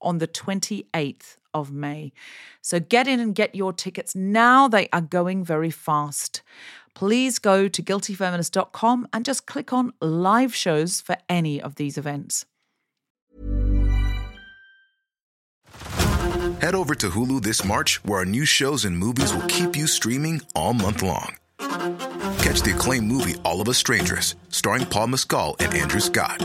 on the 28th of May. So get in and get your tickets now. They are going very fast. Please go to guiltyfeminist.com and just click on live shows for any of these events. Head over to Hulu this March, where our new shows and movies will keep you streaming all month long. Catch the acclaimed movie All of Us Strangers, starring Paul Mescal and Andrew Scott.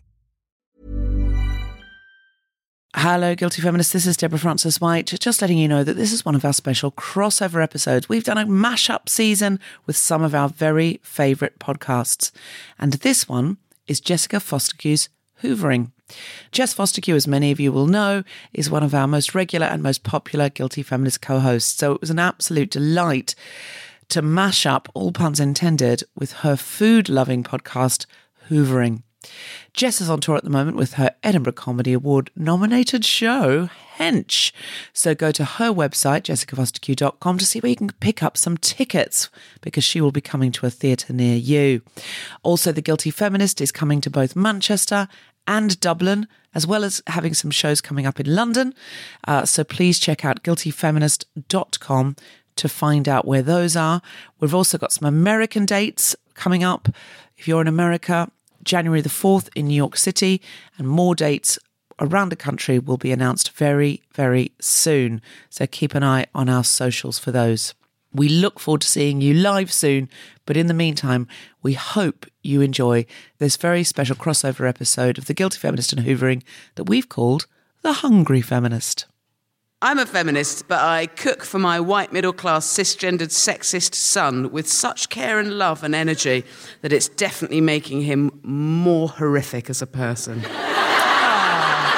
Hello, Guilty Feminists. This is Deborah Frances-White. Just letting you know that this is one of our special crossover episodes. We've done a mashup season with some of our very favourite podcasts. And this one is Jessica Fostekew's Hoovering. Jess Fostekewe, as many of you will know, is one of our most regular and most popular Guilty Feminist co hosts. So it was an absolute delight to mash up, all puns intended, with her food loving podcast, Hoovering. Jess is on tour at the moment with her Edinburgh Comedy Award nominated show, Hench. So go to her website, jessicafostekew.com, to see where you can pick up some tickets because she will be coming to a theatre near you. Also, The Guilty Feminist is coming to both Manchester and Dublin, as well as having some shows coming up in London. Uh, so please check out guiltyfeminist.com to find out where those are. We've also got some American dates coming up. If you're in America, January the 4th in New York City, and more dates around the country will be announced very, very soon. So keep an eye on our socials for those. We look forward to seeing you live soon, but in the meantime, we hope you enjoy this very special crossover episode of The Guilty Feminist and Hoovering that we've called The Hungry Feminist. I'm a feminist, but I cook for my white middle class cisgendered sexist son with such care and love and energy that it's definitely making him more horrific as a person. Ah.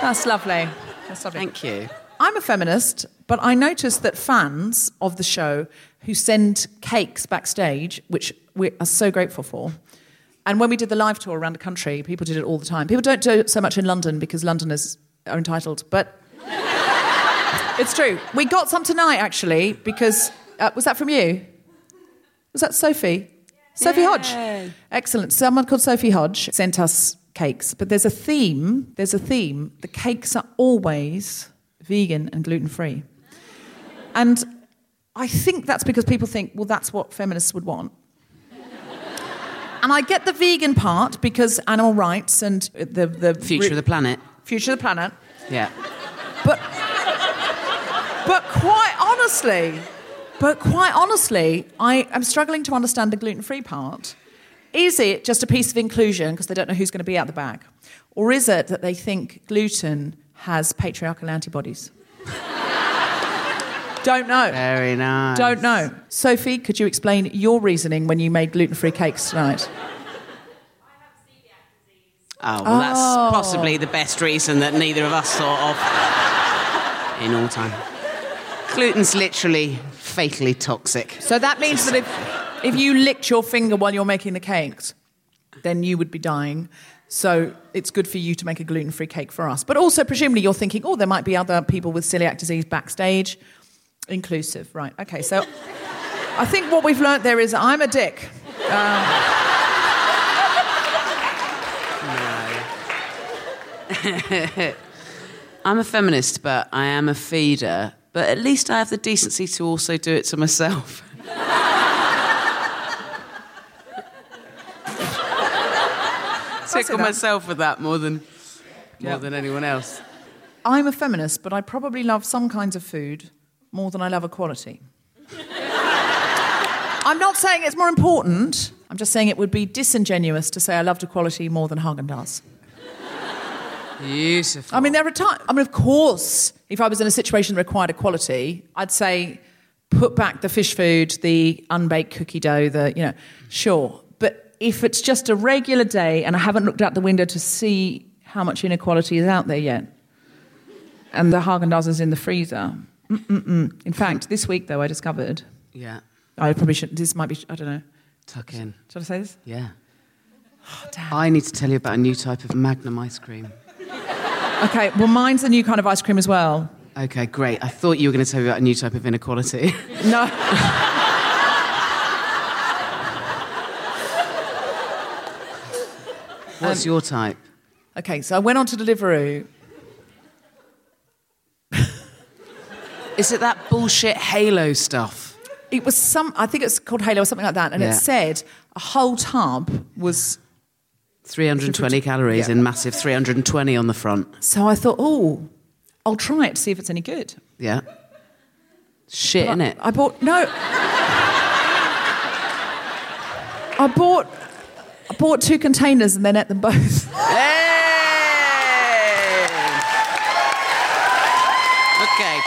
That's lovely. That's lovely. Thank you. I'm a feminist, but I noticed that fans of the show who send cakes backstage, which we are so grateful for, and when we did the live tour around the country, people did it all the time. People don't do it so much in London because Londoners are entitled, but it's true. We got some tonight, actually, because uh, was that from you? Was that Sophie? Sophie Hodge. Excellent. Someone called Sophie Hodge sent us cakes, but there's a theme. There's a theme. The cakes are always vegan and gluten free. And I think that's because people think, well, that's what feminists would want. And I get the vegan part because animal rights and the, the Future of the planet. future of the planet. Yeah. But but quite honestly, but quite honestly, I am struggling to understand the gluten free part. Is it just a piece of inclusion because they don't know who's going to be out the back, Or is it that they think gluten has patriarchal antibodies? Don't know. Very nice. Don't know. Sophie, could you explain your reasoning when you made gluten free cakes tonight? Oh, well, that's oh. possibly the best reason that neither of us thought of in all time. Gluten's literally fatally toxic. So that means that if, if you licked your finger while you're making the cakes, then you would be dying. So it's good for you to make a gluten free cake for us. But also, presumably, you're thinking, oh, there might be other people with celiac disease backstage. Inclusive, right. Okay, so I think what we've learnt there is I'm a dick. No. Um, I'm a feminist, but I am a feeder. But at least I have the decency to also do it to myself. Tickle myself with that more than more Yeah. than anyone else. I'm a feminist, but I probably love some kinds of food more than I love equality. I'm not saying it's more important. I'm just saying it would be disingenuous to say I loved equality more than Haagen Dazs. Beautiful. I mean, there are times. I mean, of course, if I was in a situation that required equality, I'd say put back the fish food, the unbaked cookie dough, the you know, sure. But if it's just a regular day and I haven't looked out the window to see how much inequality is out there yet, and the Haagen Dazs is in the freezer. Mm-mm-mm. In fact, this week though, I discovered yeah. I probably should. This might be. I don't know. Tuck in. Should I say this? Yeah. Oh. I need to tell you about a new type of Magnum ice cream. Okay. Well, mine's a new kind of ice cream as well. Okay, great. I thought you were going to tell me about a new type of inequality. No. What's um, your type? Okay. So I went on to Deliveroo. Is it that bullshit Halo stuff? It was some. I think it's called Halo or something like that, and Yeah. it said a whole tub was. 320 calories Yeah. in massive 320 on the front. So I thought, oh, I'll try it to see if it's any good. Yeah. Shit, in it? I bought no. I bought. I bought two containers and then ate them both. Hey! Okay.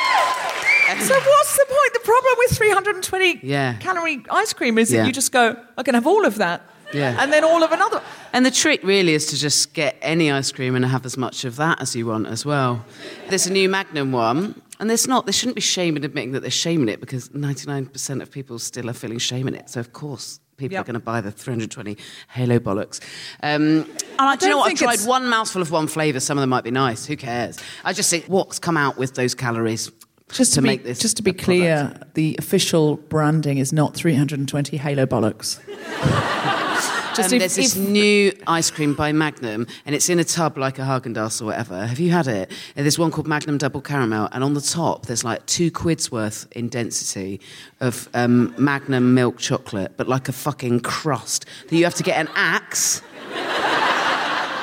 So what's the point? The problem with 320 Yeah. calorie ice cream is Yeah. that you just go, I can have all of that. Yeah. And then all of another. And the trick really is to just get any ice cream and have as much of that as you want as well. There's a new Magnum one, and there's not, they shouldn't be shame in admitting that they're shaming it because 99% of people still are feeling shame in it. So, of course, people Yep. are going to buy the 320 Halo bollocks. Um, and I, do you don't know what? I've tried it's- one mouthful of one flavour. Some of them might be nice. Who cares? I just think what's come out with those calories Just to, to be, make this. just to be a product. clear, the official branding is not 320 Halo bollocks. just Um, if- there's this if- new ice cream by Magnum, and it's in a tub like a Haagen Dazs or whatever. Have you had it? And there's one called Magnum Double Caramel, and on the top there's like two quid's worth in density of um, Magnum milk chocolate, but like a fucking crust that you have to get an axe.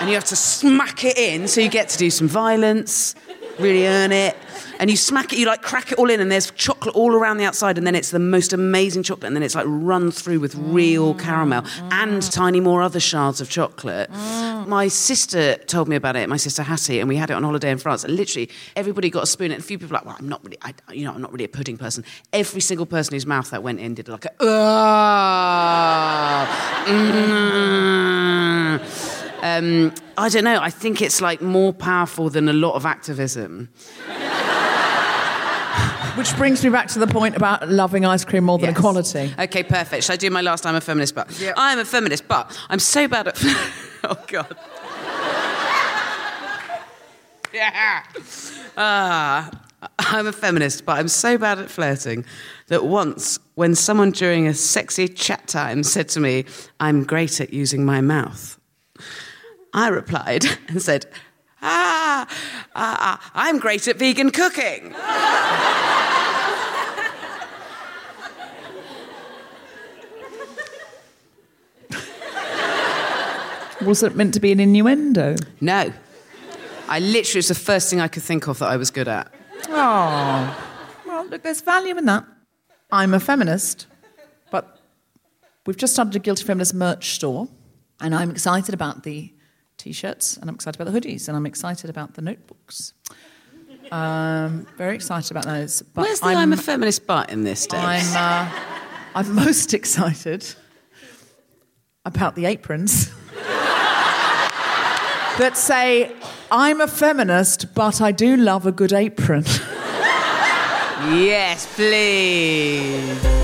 And you have to smack it in, so you get to do some violence, really earn it. And you smack it, you like crack it all in, and there's chocolate all around the outside, and then it's the most amazing chocolate, and then it's like run through with real caramel and tiny more other shards of chocolate. My sister told me about it, my sister Hattie, and we had it on holiday in France. And literally, everybody got a spoon, and a few people were like, "Well, I'm not really, I, you know, I'm not really a pudding person." Every single person whose mouth that went in did like a, "Ah, mm." Um, I don't know. I think it's like more powerful than a lot of activism. Which brings me back to the point about loving ice cream more than Yes. equality. Okay, perfect. Should I do my last I'm a feminist but? Yep. I'm a feminist, but I'm so bad at. oh, God. yeah. Ah, I'm a feminist, but I'm so bad at flirting that once, when someone during a sexy chat time said to me, I'm great at using my mouth, I replied and said, Ah, ah, ah, I'm great at vegan cooking. Was it meant to be an innuendo? No. I literally, was the first thing I could think of that I was good at. Oh. Well, look, there's value in that. I'm a feminist, but we've just started a Guilty Feminist merch store, and I'm excited about the t shirts, and I'm excited about the hoodies, and I'm excited about the notebooks. Um, very excited about those. But Where's the I'm, a feminist but in this, Dave? I'm, uh, I'm most excited about the aprons that say, I'm a feminist, but I do love a good apron. Yes, please.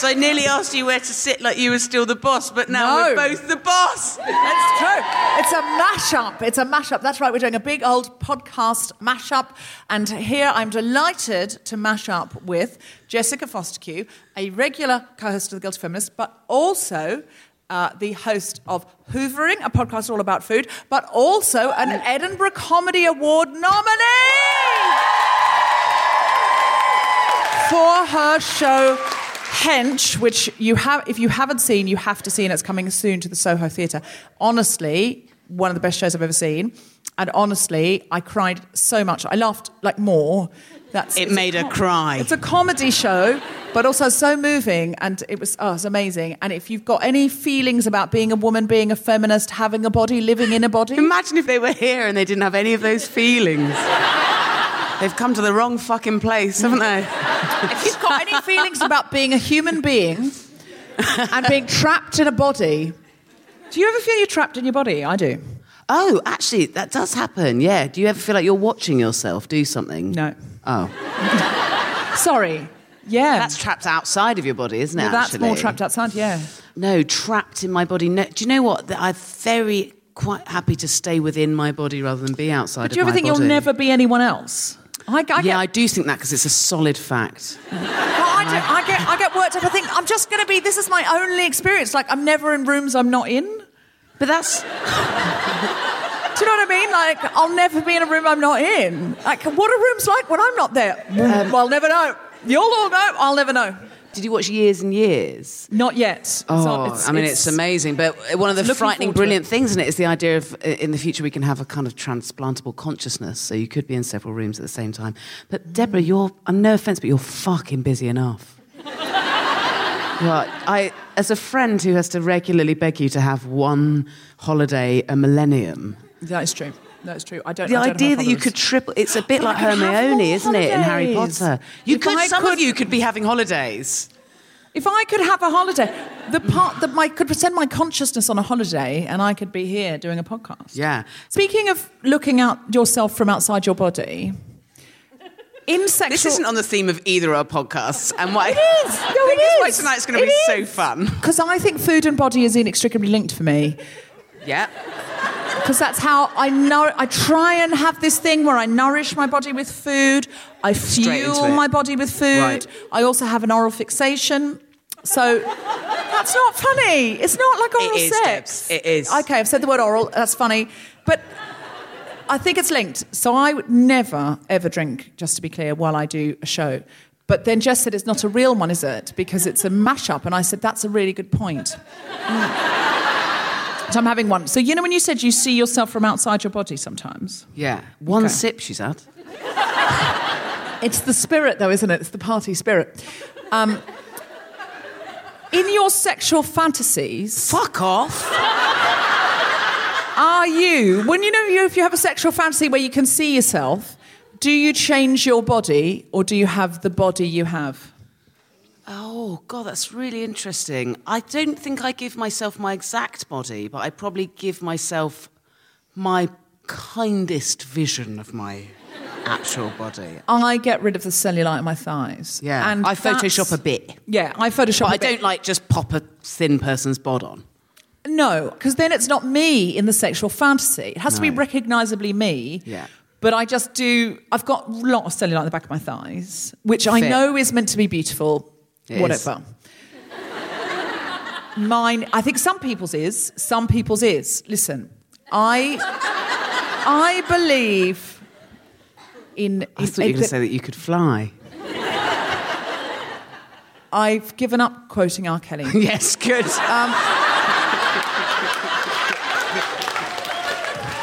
Debs, I nearly asked you where to sit like you were still the boss, but now No. we're both the boss. That's true. It's a mashup. It's a mashup. That's right. We're doing a big old podcast mashup. And here I'm delighted to mash up with Jessica Fostekew, a regular co host of The Guilty Feminist, but also. Uh, the host of Hoovering, a podcast all about food, but also an Edinburgh Comedy Award nominee for her show Hench, which you have, if you haven't seen, you have to see, and it's coming soon to the Soho Theatre. Honestly, one of the best shows I've ever seen, and honestly, I cried so much. I laughed like more. That's It it's a made her cry. It's a comedy show, but also so moving, and it was oh, it's amazing. And if you've got any feelings about being a woman, being a feminist, having a body, living in a body, Imagine if they were here and they didn't have any of those feelings. They've come to the wrong fucking place, haven't they? if you've got any feelings about being a human being and being trapped in a body, do you ever feel you're trapped in your body? I do. Oh, actually, that does happen. Yeah. Do you ever feel like you're watching yourself do something? No. Oh, Sorry. Yeah. that's trapped outside of your body, isn't it? Well, that's more trapped outside, yeah. No, trapped in my body. No, do you know what? I'm very quite happy to stay within my body rather than be outside. But do you ever think body. you'll never be anyone else? I, I Yeah, get, I do think that because it's a solid fact. Well, I, do, I get, I get worked up. I think I'm just going to be. This is my only experience. Like I'm never in rooms I'm not in. But that's Do you know what I mean? Like I'll never be in a room I'm not in. Like what are rooms like when I'm not there? Um, well, I'll never know. You'll all know. I'll never know. Did you watch Years and Years? Not yet. Oh, it's- I mean, it's, amazing. But one of the frightening, brilliant things in it is the idea of uh, in the future we can have a kind of transplantable consciousness. So you could be in several rooms at the same time. But Deborah, you're, I'm no offense, but you're fucking busy enough. Well, I, as a friend who has to regularly beg you to have one holiday a millennium, That is true. That is true. I don't. the I don't idea that you could triple, it's a bit like Hermione, isn't it, in Harry. Potter? You If could, I some of you could be having holidays. If I could have a holiday, the part that my could send my consciousness on a holiday, and I could be here doing a podcast. Yeah. Speaking of looking out yourself from outside your body, in sexual. This isn't on the theme of either of our podcasts, and why? It is. No, it This is why is. tonight's going to be It so fun. Because I think food and body is inextricably linked for me. Yeah. Because that's how I know. I try and have this thing where I nourish my body with food. I fuel my body with food. Right. I also have an oral fixation. So that's not funny. It's not like oral is, sex. Debs. It is. Okay, I've said the word oral. That's funny, but I think it's linked. So I would never ever drink, just to be clear, while I do a show. But then Jess said it's not a real one, is it? Because it's a mashup, and I said that's a really good point. So I'm having one. So you know when you said you see yourself from outside your body sometimes? Yeah. One Okay. sip, she's had. It's the spirit, though, isn't it? It's the party spirit. Um, in your sexual fantasies, Fuck off. are you when you know you if you have a sexual fantasy where you can see yourself? Do you change your body, or do you have the body you have? Oh, God, that's really interesting. I don't think I give myself my exact body, but I probably give myself my kindest vision of my actual body. I get rid of the cellulite in my thighs. Yeah. and I Photoshop a bit. Yeah, I Photoshop. But I bit. don't like just pop a thin person's bod on. No, because then it's not me in the sexual fantasy. It has to be recognizably me. Yeah. But I just do. I've got a lot of cellulite in the back of my thighs, which I know is meant to be beautiful. It whatever. Mine, I think some people's is. Some people's is. Listen, I, I believe in. I in- thought you were going to say that you could fly. I've given up quoting R. Kelly. yes, good. Um,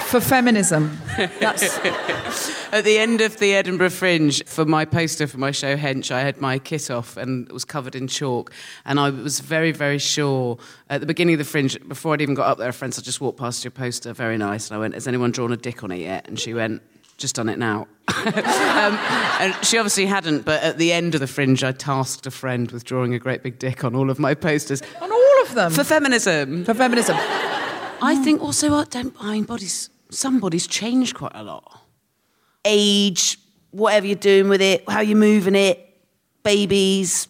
for feminism. That's, At the end of the Edinburgh Fringe, for my poster for my show Hench, I had my kit off and it was covered in chalk. And I was very, very sure at the beginning of the Fringe, before I'd even got up there, a friend said, just walked past your poster, very nice. And I went, Has anyone drawn a dick on it yet? And she went, Just done it now. um, and she obviously hadn't, but at the end of the Fringe, I tasked a friend with drawing a great big dick on all of my posters on all of them. for feminism. for feminism. I think also, art don't. I mean, bodies. Some bodies change quite a lot. Age, whatever you're doing with it, how you're moving it, babies.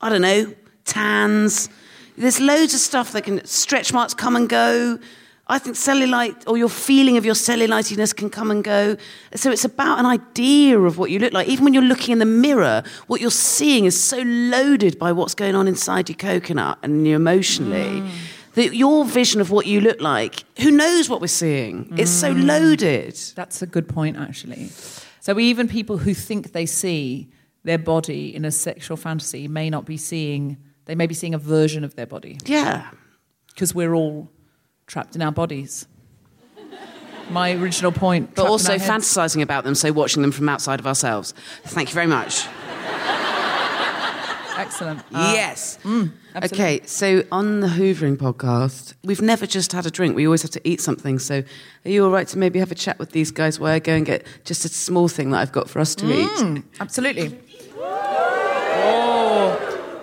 I don't know. tans. There's loads of stuff that can stretch marks come and go. I think cellulite or your feeling of your cellulitiness can come and go. So it's about an idea of what you look like. Even when you're looking in the mirror, what you're seeing is so loaded by what's going on inside your coconut and you emotionally. Mm. That your vision of what you look like, who knows what we're seeing? It's so mm. loaded. That's a good point, actually. So even people who think they see their body in a sexual fantasy may not be seeing. They may be seeing a version of their body Yeah. because we're all trapped in our bodies. My original point. But also fantasizing about them, so watching them from outside of ourselves. Thank you very much. Excellent. Ah. yes. Mm, absolutely. okay, so on the Hoovering podcast, we've never just had a drink. We always have to eat something. So are you all right to maybe have a chat with these guys while I go and get just a small thing that I've got for us to eat? Mm, absolutely. Oh,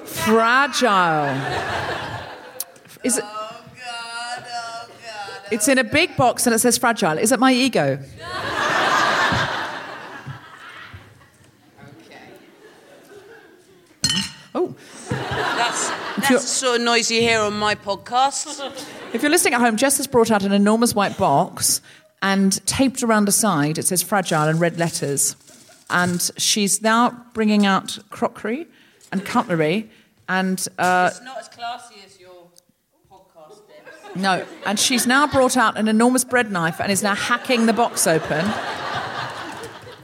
fragile. Is it? Oh God, oh God, oh it's in a big box and it says fragile. Is it my ego? Oh, That's, that's sort of noise you hear on my podcast. if you're listening at home, Jess has brought out an enormous white box and taped around the side it says fragile in red letters. And she's now bringing out crockery and cutlery and uh, it's not as classy as your podcast, No, and she's now brought out an enormous bread knife and is now hacking the box open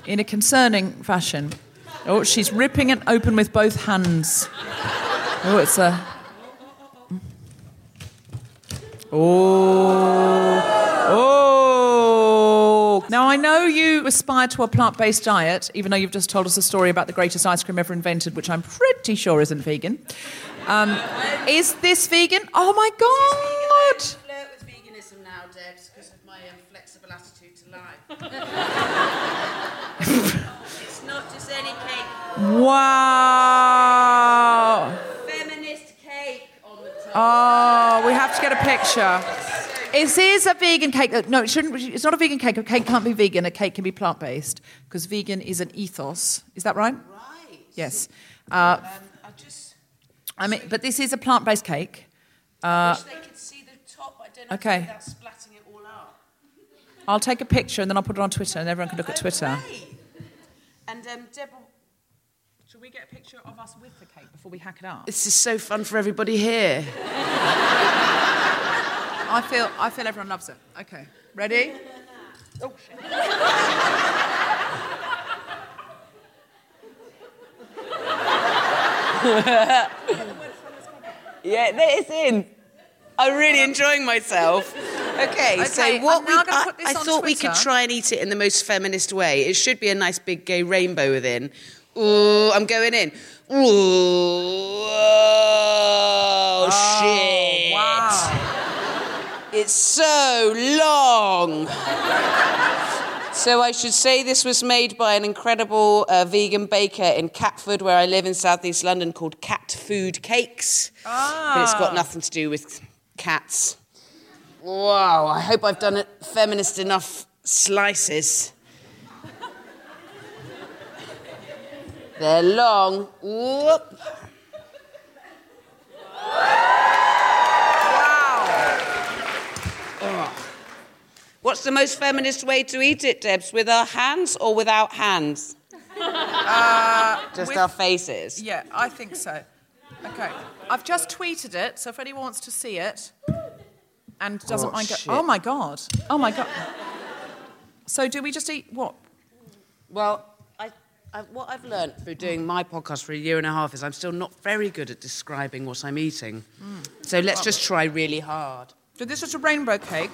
in a concerning fashion. Oh, she's ripping it open with both hands. Oh, it's a. Oh. Oh. Now, I know you aspire to a plant based diet, even though you've just told us a story about the greatest ice cream ever invented, which I'm pretty sure isn't vegan. Um, is this vegan? Oh my God! flirt with veganism now, Debs, because of my um, flexible attitude to life. it's not just any cake. Wow! Feminist cake on the top. Oh, we have to get a picture. Is this a vegan cake? Uh, No, it shouldn't. It's not a vegan cake. A cake can't be vegan. A cake can be plant based because vegan is an ethos. Is that right? right. Yes. Uh, Um, I just I mean, but this is a plant based cake. wish they could see the top. I don't know okay. without splatting it all up. I'll take a picture and then I'll put it on Twitter and everyone can look at Twitter. Okay. And um, Deborah, Should we get a picture of us with the cake before we hack it up? this is so fun for everybody here. I feel, I feel everyone loves it. Okay, ready? Oh shit! Yeah, there it's in. I'm really enjoying myself. Okay, Okay, so what I'm we, now I, I on thought we could try and eat it in the most feminist way. It should be a nice big gay rainbow within. Ooh, I'm going in. Ooh, oh, shit. Wow. It's so long. so I should say this was made by an incredible uh, vegan baker in Catford, where I live in southeast London, called Cat Food Cakes. Ah. But it's got nothing to do with cats. Wow, I hope I've done it feminist enough slices. They're long. Whoop. What's the most feminist way to eat it, Debs? With our hands or without hands? Uh, just with- our faces. Yeah, I think so. Okay. I've just tweeted it, so if anyone wants to see it and doesn't Oh, mind go- Oh my god. Oh my god. So do we just eat what? Well, I, what I've learned through doing my podcast for a year and a half is I'm still not very good at describing what I'm eating. Hmm. So let's just try really hard. So this is a rainbow cake.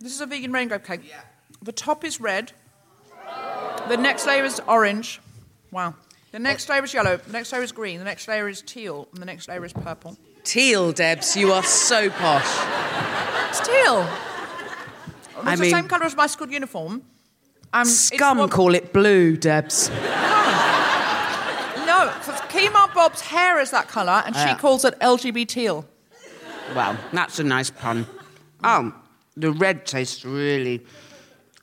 This is a vegan rainbow cake. The top is red. The next layer is orange. Wow. The next layer is yellow. The next layer is green. The next layer is teal. And the next layer is purple. Teal, Debs, you are so posh. It's teal. It's I the mean- same colour as my school uniform. Um, it's Scum what- call it blue, Debs. No, because Kemah Bob's hair is that colour, and she calls it LGBT. Well, that's a nice pun. Oh, the red tastes really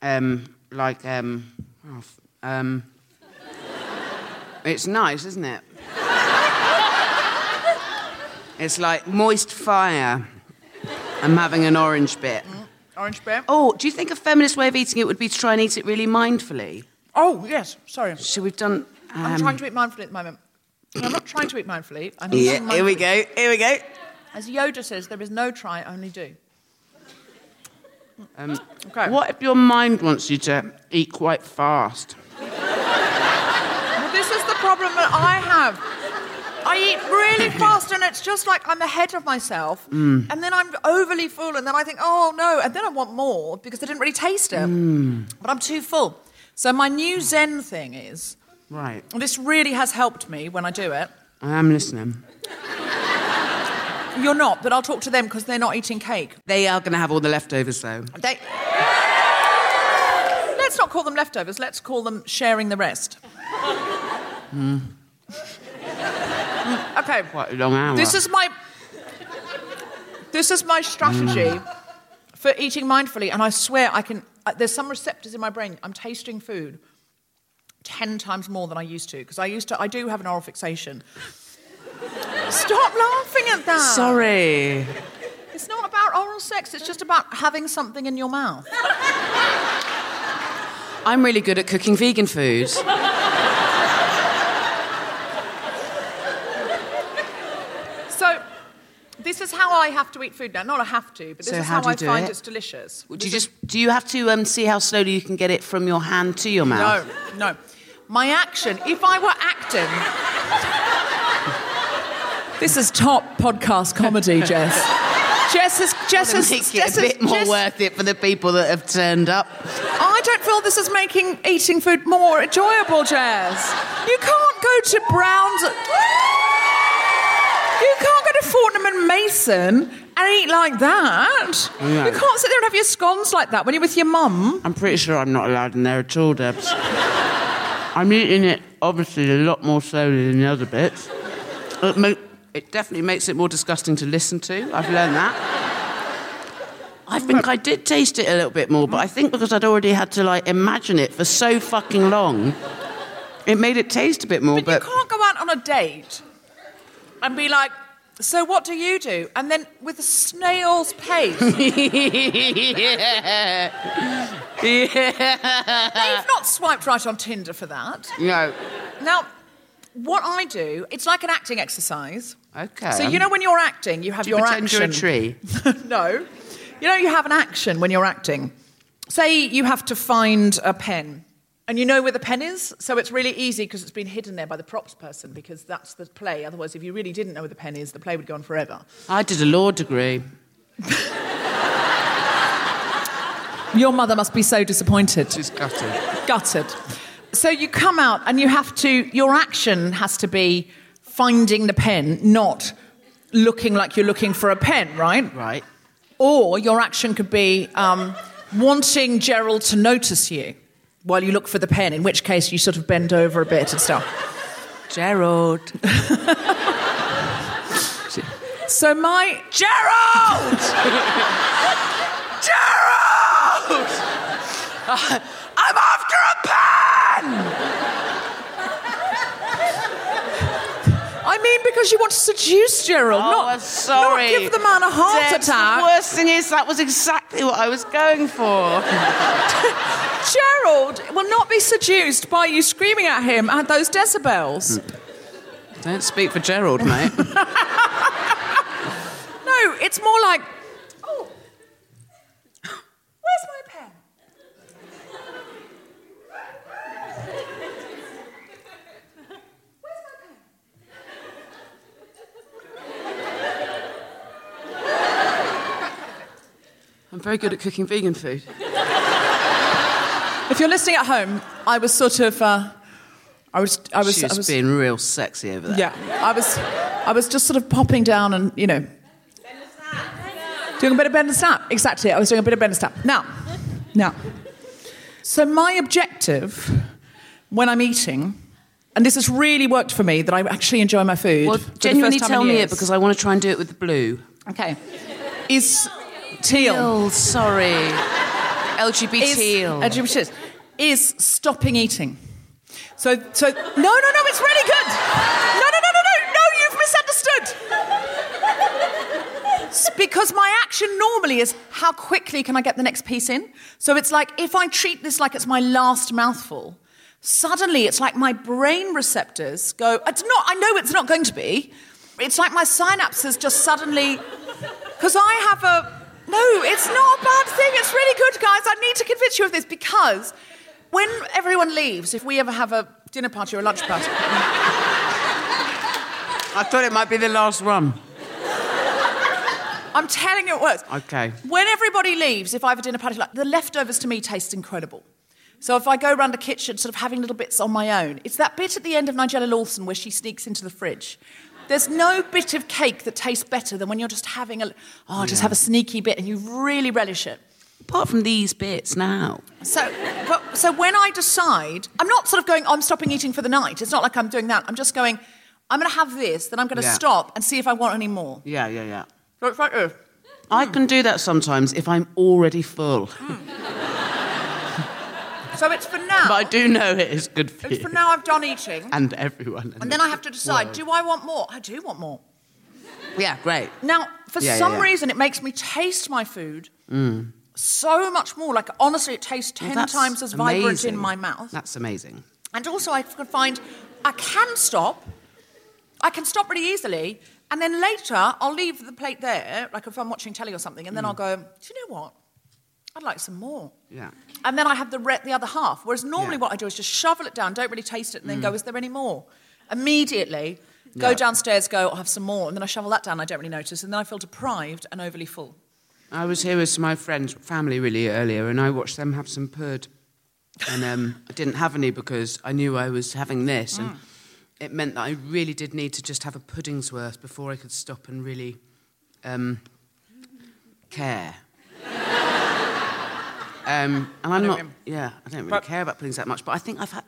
um, like um, oh, um, it's nice, isn't it? It's like moist fire. I'm having an orange bit. Orange beer. Oh, do you think a feminist way of eating it would be to try and eat it really mindfully? Oh, yes. Sorry. So we've done. I'm um, trying to eat mindfully at the moment. I'm not trying to eat mindfully. I'm Yeah, eating here we go. Here we go. As Yoda says, there is no try, only do. okay. What if your mind wants you to eat quite fast? Well, this is the problem that I have. I eat really fast, and it's just like I'm ahead of myself, and then I'm overly full, and then I think, oh no, and then I want more because I didn't really taste it, but I'm too full. So my new Zen thing is, Right. this really has helped me when I do it. I am listening. You're not, but I'll talk to them because they're not eating cake. They are going to have all the leftovers, though. They. Let's not call them leftovers. Let's call them sharing the rest. Mm, Okay. Quite a long hour. This is my this is my strategy for eating mindfully, and I swear I can. Uh, there's some receptors in my brain. I'm tasting food ten times more than I used to because I used to. I do have an oral fixation. Stop laughing at that. Sorry. It's not about oral sex. It's just about having something in your mouth. I'm really good at cooking vegan food. So. This is how I have to eat food now. Not I have to, but this So is how how, do you I do find it? it's delicious. Do you just do you have to um, see how slowly you can get it from your hand to your mouth? No, no. My action, if I were acting. this is top podcast comedy, Jess. Jess is. Jess To is. make it Jess a is- bit more Jess- worth it for the people that have turned up. I don't feel this is making eating food more enjoyable, Jess. You can't go to Brown's. Fortnum and Mason and eat like that. No. You can't sit there and have your scones like that when you're with your mum. I'm pretty sure I'm not allowed in there at all, Debs. I'm eating it obviously a lot more slowly than the other bits. It, ma- it definitely makes it more disgusting to listen to. I've learned that. I think I did taste it a little bit more, but I think because I'd already had to like imagine it for so fucking long, it made it taste a bit more. But, But, you can't go out on a date and be like, so what do you do? And then with a snail's pace. yeah, yeah, You've not swiped right on Tinder for that. no, Now, what I do, it's like an acting exercise. okay. So you know when you're acting, you have Do you your pretend action. you're a tree. no. You know you have an action when you're acting. Say you have to find a pen. And you know where the pen is, so it's really easy because it's been hidden there by the props person because that's the play. Otherwise, if you really didn't know where the pen is, the play would go on forever. I did a law degree. Your mother must be so disappointed. She's gutted. gutted. So you come out and you have to, your action has to be finding the pen, not looking like you're looking for a pen, right? Right. Or your action could be um, wanting Gerald to notice you while you look for the pen, in which case you sort of bend over a bit and stuff. Gerald. So my Gerald! Gerald! I'm after a pen! I mean, because you want to seduce Gerald, Oh, not, sorry. not give the man a heart Debs, attack. The worst thing is that was exactly what I was going for. Gerald will not be seduced by you screaming at him at those decibels. Don't speak for Gerald, mate. No, it's more like, oh, where's my pen? Where's my pen? I'm very good at cooking vegan food. If you're listening at home, I was sort of, uh, I was, I was, She was, I was being real sexy over there. yeah, I was, I was just sort of popping down and you know, doing a bit of bend and snap. Exactly, I was doing a bit of bend and snap. Now, now, so my objective when I'm eating, and this has really worked for me that I actually enjoy my food. Well, genuinely first time in tell me it because I want to try and do it with the blue. okay, is teal. Oh, sorry. LGBT is. LGBT is stopping eating. So, so no, no, no, it's really good. No, no, no, no, no, no, you've misunderstood. Because my action normally is how quickly can I get the next piece in? So it's like if I treat this like it's my last mouthful, suddenly it's like my brain receptors go, it's not, I know it's not going to be. It's like my synapses just suddenly, because I have a, no, it's not a bad thing. It's really good, guys. I need to convince you of this because when everyone leaves, if we ever have a dinner party or a lunch party, I thought it might be the last one. I'm telling you it works. Okay. When everybody leaves, if I have a dinner party, like the leftovers to me taste incredible. So if I go around the kitchen, sort of having little bits on my own, it's that bit at the end of Nigella Lawson where she sneaks into the fridge. There's no bit of cake that tastes better than when you're just having a, oh, just have a sneaky bit and you really relish it. Apart from these bits now. So, but, so when I decide, I'm not sort of going, oh, I'm stopping eating for the night. It's not like I'm doing that. I'm just going, I'm going to have this, then I'm going to Yeah. stop and see if I want any more. Yeah, yeah, yeah. So it's like this. I can do that sometimes if I'm already full. Hmm. So it's for now. But I do know it is good for it's you. for now I've done eating. And everyone. And then I have to decide, do I want more? I do want more. Yeah, great. Now, for Yeah, yeah, some yeah. reason, it makes me taste my food so much more. Like, honestly, it tastes 10 Well, times as vibrant amazing. in my mouth. That's amazing. And also, I can find I can stop. I can stop really easily. And then later, I'll leave the plate there, like if I'm watching telly or something, and then I'll mm. go, do you know what? I'd like some more. Yeah. And then I have the, re- the other half. Whereas normally Yeah. Mm. what I do is just shovel it down, don't really taste it, and then go, is there any more? Immediately, go Yeah. downstairs, go, I'll have some more. And then I shovel that down, I don't really notice. And then I feel deprived and overly full. I was here with my friends' family really earlier, and I watched them have some pud. And um, I didn't have any because I knew I was having this, and it meant that I really did need to just have a pudding's worth before I could stop and really um, care. Um, and I'm not, yeah, I don't really But- care about puddings that much. But I think I've had,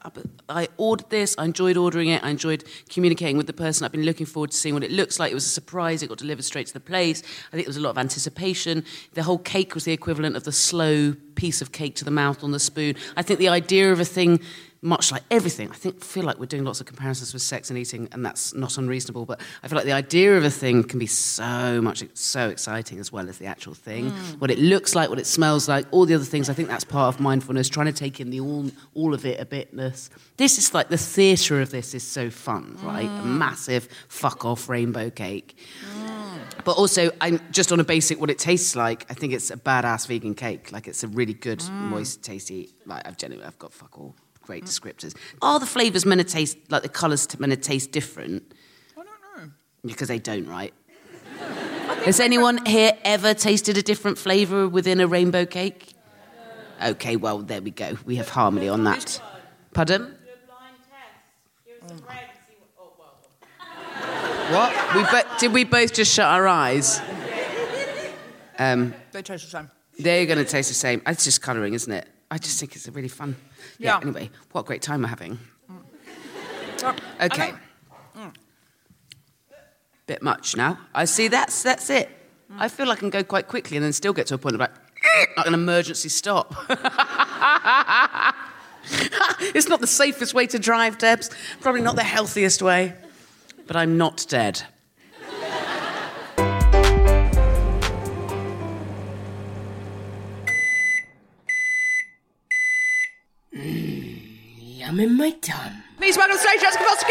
I ordered this. I enjoyed ordering it. I enjoyed communicating with the person. I've been looking forward to seeing what it looks like. It was a surprise. It got delivered straight to the place. I think there was a lot of anticipation. The whole cake was the equivalent of the slow piece of cake to the mouth on the spoon. I think the idea of a thing, much like everything, I think feel like we're doing lots of comparisons with sex and eating, and that's not unreasonable. But I feel like the idea of a thing can be so much so exciting as well as the actual thing. Mm. What it looks like, what it smells like, all the other things. I think that's part of mindfulness, trying to take in the all all of it a bitness. This is like the theatre of this is so fun, right? A mm. massive fuck off rainbow cake. Mm. But also, I'm just on a basic what it tastes like. I think it's a badass vegan cake. Like it's a really good, moist, tasty. Like I've genuinely, I've got fuck all great descriptors. Are the flavors meant to taste like the colors meant to taste different? I don't know. Because they don't, right? Has anyone here ever tasted a different flavor within a rainbow cake? Okay, well there we go. We have harmony on that. Pardon? What? We bo- did we both just shut our eyes? Um, They taste the same. they're going to taste the same. It's just colouring, isn't it? I just think it's a really fun. Yeah. Yeah. Anyway, what a great time we're having. I Okay. Mm. Bit much now. I see. That's that's it. I feel I can go quite quickly and then still get to a point of like, like an emergency stop. it's not the safest way to drive, Debs. Probably not the healthiest way. But I'm not dead. Yum in my tum. Please welcome to the stage, Jessica Foster.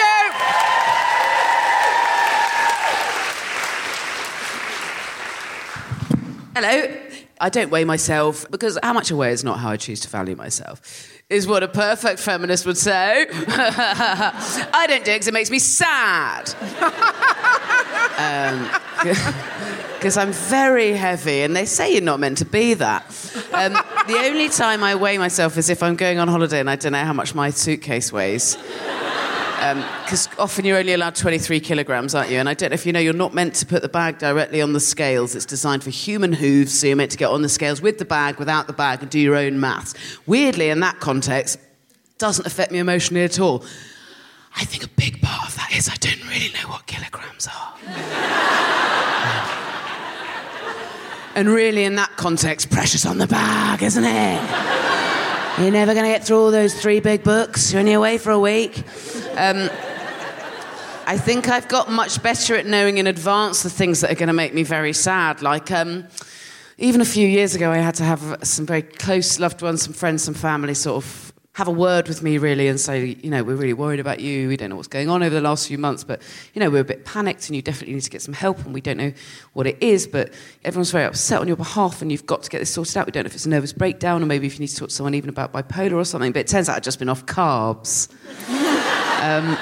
Hello. I don't weigh myself because how much I weigh is not how I choose to value myself, is what a perfect feminist would say. I don't do it because it makes me sad. Um, Because I'm very heavy, and they say you're not meant to be that. Um, the only time I weigh myself is if I'm going on holiday and I don't know how much my suitcase weighs. Because often you're only allowed 23 kilograms, aren't you? And I don't know if you know, you're not meant to put the bag directly on the scales. It's designed for human hooves, so you're meant to get on the scales with the bag, without the bag, and do your own maths. Weirdly, in that context, doesn't affect me emotionally at all. I think a big part of that is I don't really know what kilograms are. And really, in that context, pressure's on the bag, isn't it? You're never going to get through all those three big books. You're only away for a week. Um, I think I've got much better at knowing in advance the things that are going to make me very sad. Like, um, even a few years ago, I had to have some very close loved ones, some friends, some family sort of have a word with me really and say, you know, we're really worried about you. We don't know what's going on over the last few months, but, you know, we're a bit panicked and you definitely need to get some help and we don't know what it is, but everyone's very upset on your behalf and you've got to get this sorted out. We don't know if it's a nervous breakdown or maybe if you need to talk to someone even about bipolar or something, but it turns out I've just been off carbs. um,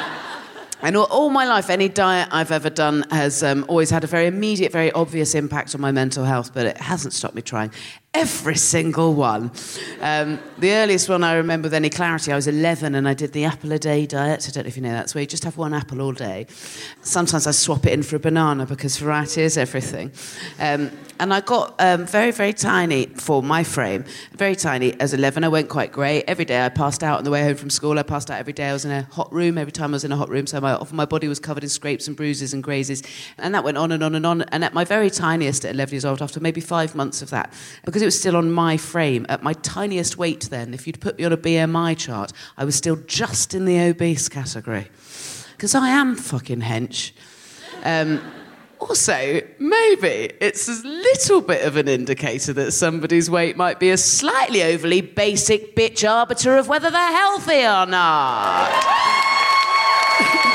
and all, all, my life, any diet I've ever done has um, always had a very immediate, very obvious impact on my mental health, but it hasn't stopped me trying every single one. Um, the earliest one I remember with any clarity, I was 11 and I did the apple a day diet. I don't know if you know that. It's where you just have one apple all day. Sometimes I swap it in for a banana because variety is everything. Um, and I got um, very, very tiny for my frame. Very tiny. As 11, I went quite grey. Every day I passed out on the way home from school. I passed out every day. I was in a hot room. Every time I was in a hot room, so my, my body was covered in scrapes and bruises and grazes. And that went on and on and on. And at my very tiniest, at 11 years old, after maybe five months of that, because it was still on my frame, at my tiniest weight then, if you'd put me on a BMI chart, I was still just in the obese category. Because I am fucking hench. Um, also, maybe it's a little bit of an indicator that somebody's weight might be a slightly overly basic bitch arbiter of whether they're healthy or not.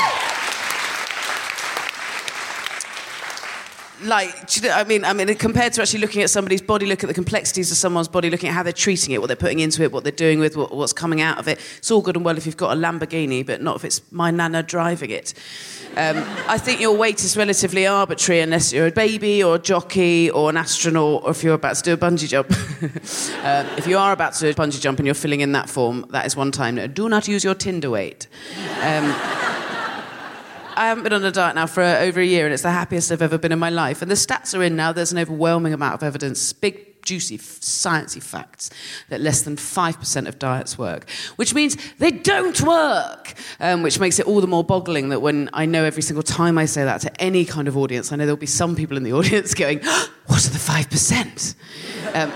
like, you know, I mean, I mean, compared to actually looking at somebody's body, look at the complexities of someone's body, looking at how they're treating it, what they're putting into it, what they're doing with what, what's coming out of it. It's all good and well if you've got a Lamborghini, but not if it's my nana driving it. Um, I think your weight is relatively arbitrary unless you're a baby or a jockey or an astronaut or if you're about to do a bungee jump. uh, if you are about to do a bungee jump and you're filling in that form, that is one time. Do not use your Tinder weight. Um, I haven't been on a diet now for over a year, and it's the happiest I've ever been in my life. And the stats are in now. There's an overwhelming amount of evidence, big, juicy, sciencey facts that less than 5% of diets work, which means they don't work, um, which makes it all the more boggling that when I know every single time I say that to any kind of audience, I know there'll be some people in the audience going, What are the 5%? Um,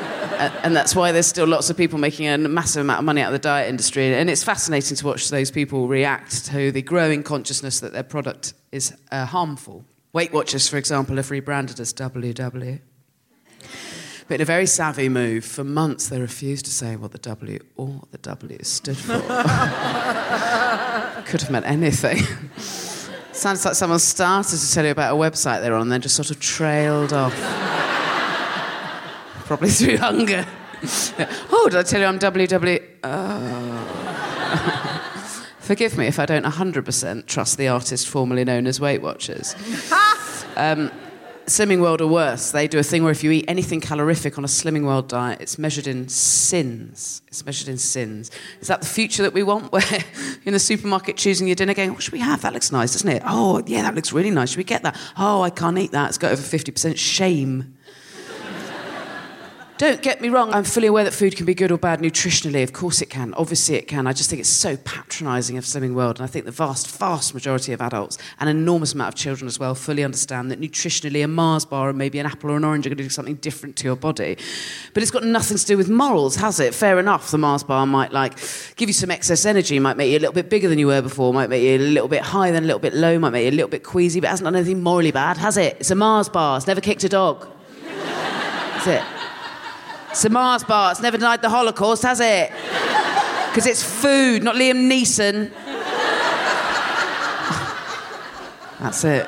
and that's why there's still lots of people making a massive amount of money out of the diet industry. And it's fascinating to watch those people react to the growing consciousness that their product is uh, harmful. Weight Watchers, for example, have rebranded as WW. But in a very savvy move, for months they refused to say what the W or the W stood for. Could have meant anything. Sounds like someone started to tell you about a website they're on and then just sort of trailed off probably through hunger. oh, did I tell you I'm WW? Oh. Forgive me if I don't 100% trust the artist formerly known as Weight Watchers. um, Slimming World are worse. They do a thing where if you eat anything calorific on a Slimming World diet, it's measured in sins. It's measured in sins. Is that the future that we want? Where in the supermarket choosing your dinner, going, "What should we have? That looks nice, doesn't it? Oh, yeah, that looks really nice. Should we get that? Oh, I can't eat that. It's got over 50% shame." Don't get me wrong, I'm fully aware that food can be good or bad nutritionally. Of course it can. Obviously it can. I just think it's so patronising of Slimming World. And I think the vast, vast majority of adults, and an enormous amount of children as well, fully understand that nutritionally a Mars bar and maybe an apple or an orange are going to do something different to your body. But it's got nothing to do with morals, has it? Fair enough, the Mars bar might like give you some excess energy, might make you a little bit bigger than you were before, might make you a little bit higher than a little bit low, might make you a little bit queasy, but it hasn't done anything morally bad, has it? It's a Mars bar. It's never kicked a dog. That's it. It's Mars bar. It's never denied the Holocaust, has it? Because it's food, not Liam Neeson. That's it.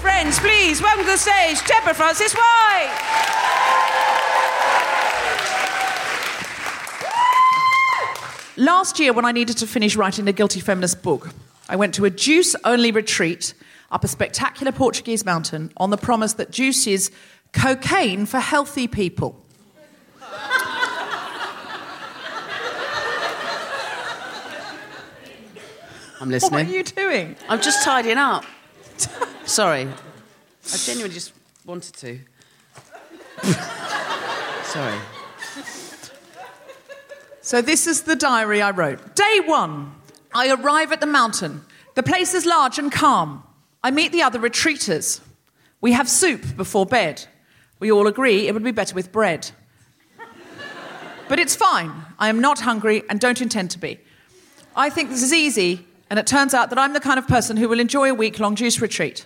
Friends, please welcome to the stage Deborah Frances-White. Last year, when I needed to finish writing the Guilty Feminist book, I went to a juice only retreat up a spectacular Portuguese mountain on the promise that juice is cocaine for healthy people. I'm listening. What are you doing? I'm just tidying up. Sorry. I genuinely just wanted to. Sorry. So, this is the diary I wrote. Day one, I arrive at the mountain. The place is large and calm. I meet the other retreaters. We have soup before bed. We all agree it would be better with bread. But it's fine. I am not hungry and don't intend to be. I think this is easy, and it turns out that I'm the kind of person who will enjoy a week long juice retreat.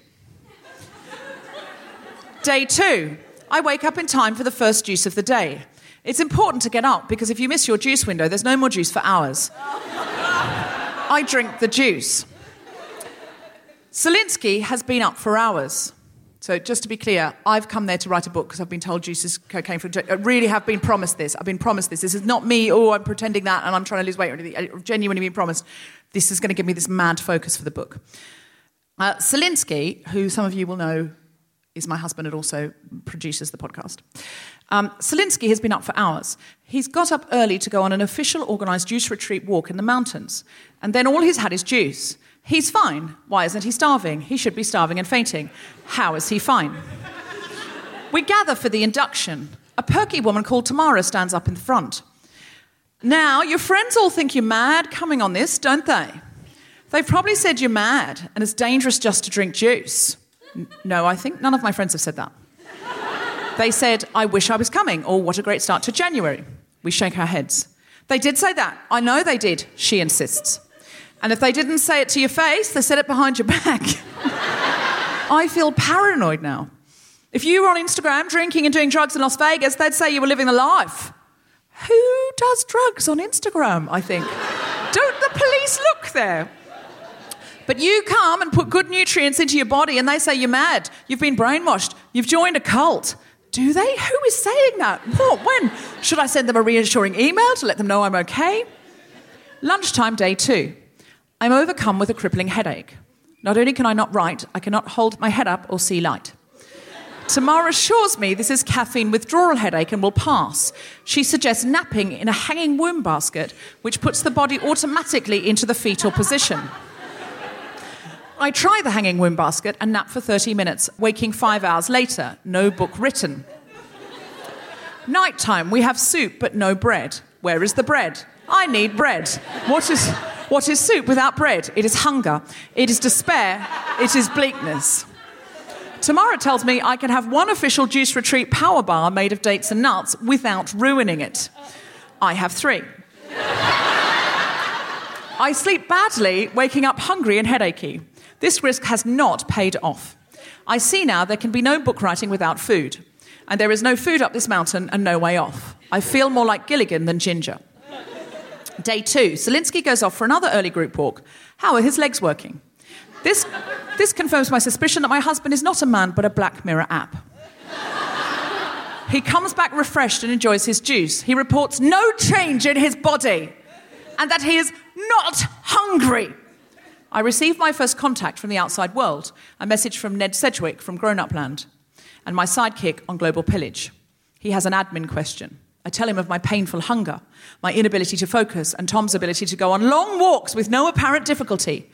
Day two, I wake up in time for the first juice of the day. It's important to get up because if you miss your juice window, there's no more juice for hours. I drink the juice. Salinsky has been up for hours. So, just to be clear, I've come there to write a book because I've been told juice is cocaine for. I really have been promised this. I've been promised this. This is not me, oh, I'm pretending that and I'm trying to lose weight or anything. I've genuinely been promised this is going to give me this mad focus for the book. Uh, Salinsky, who some of you will know is my husband and also produces the podcast. Um, Salinsky has been up for hours. He's got up early to go on an official organised juice retreat walk in the mountains, and then all he's had is juice. He's fine. Why isn't he starving? He should be starving and fainting. How is he fine? we gather for the induction. A perky woman called Tamara stands up in the front. Now, your friends all think you're mad coming on this, don't they? They've probably said you're mad and it's dangerous just to drink juice. No, I think none of my friends have said that. They said, I wish I was coming, or what a great start to January. We shake our heads. They did say that. I know they did, she insists. And if they didn't say it to your face, they said it behind your back. I feel paranoid now. If you were on Instagram drinking and doing drugs in Las Vegas, they'd say you were living the life. Who does drugs on Instagram, I think? Don't the police look there? But you come and put good nutrients into your body and they say you're mad, you've been brainwashed, you've joined a cult. Do they? Who is saying that? What? When? Should I send them a reassuring email to let them know I'm okay? Lunchtime, day two. I'm overcome with a crippling headache. Not only can I not write, I cannot hold my head up or see light. Tamara assures me this is caffeine withdrawal headache and will pass. She suggests napping in a hanging womb basket, which puts the body automatically into the fetal position. I try the hanging womb basket and nap for 30 minutes, waking five hours later. No book written. Nighttime, we have soup but no bread. Where is the bread? I need bread. What is. What is soup without bread? It is hunger. It is despair. It is bleakness. Tamara tells me I can have one official juice retreat power bar made of dates and nuts without ruining it. I have three. I sleep badly, waking up hungry and headachy. This risk has not paid off. I see now there can be no book writing without food, and there is no food up this mountain and no way off. I feel more like Gilligan than Ginger. Day two, Salinsky goes off for another early group walk. How are his legs working? This, this confirms my suspicion that my husband is not a man but a Black Mirror app. He comes back refreshed and enjoys his juice. He reports no change in his body and that he is not hungry. I receive my first contact from the outside world, a message from Ned Sedgwick from Grown Up Land, and my sidekick on Global Pillage. He has an admin question. I tell him of my painful hunger, my inability to focus, and Tom's ability to go on long walks with no apparent difficulty.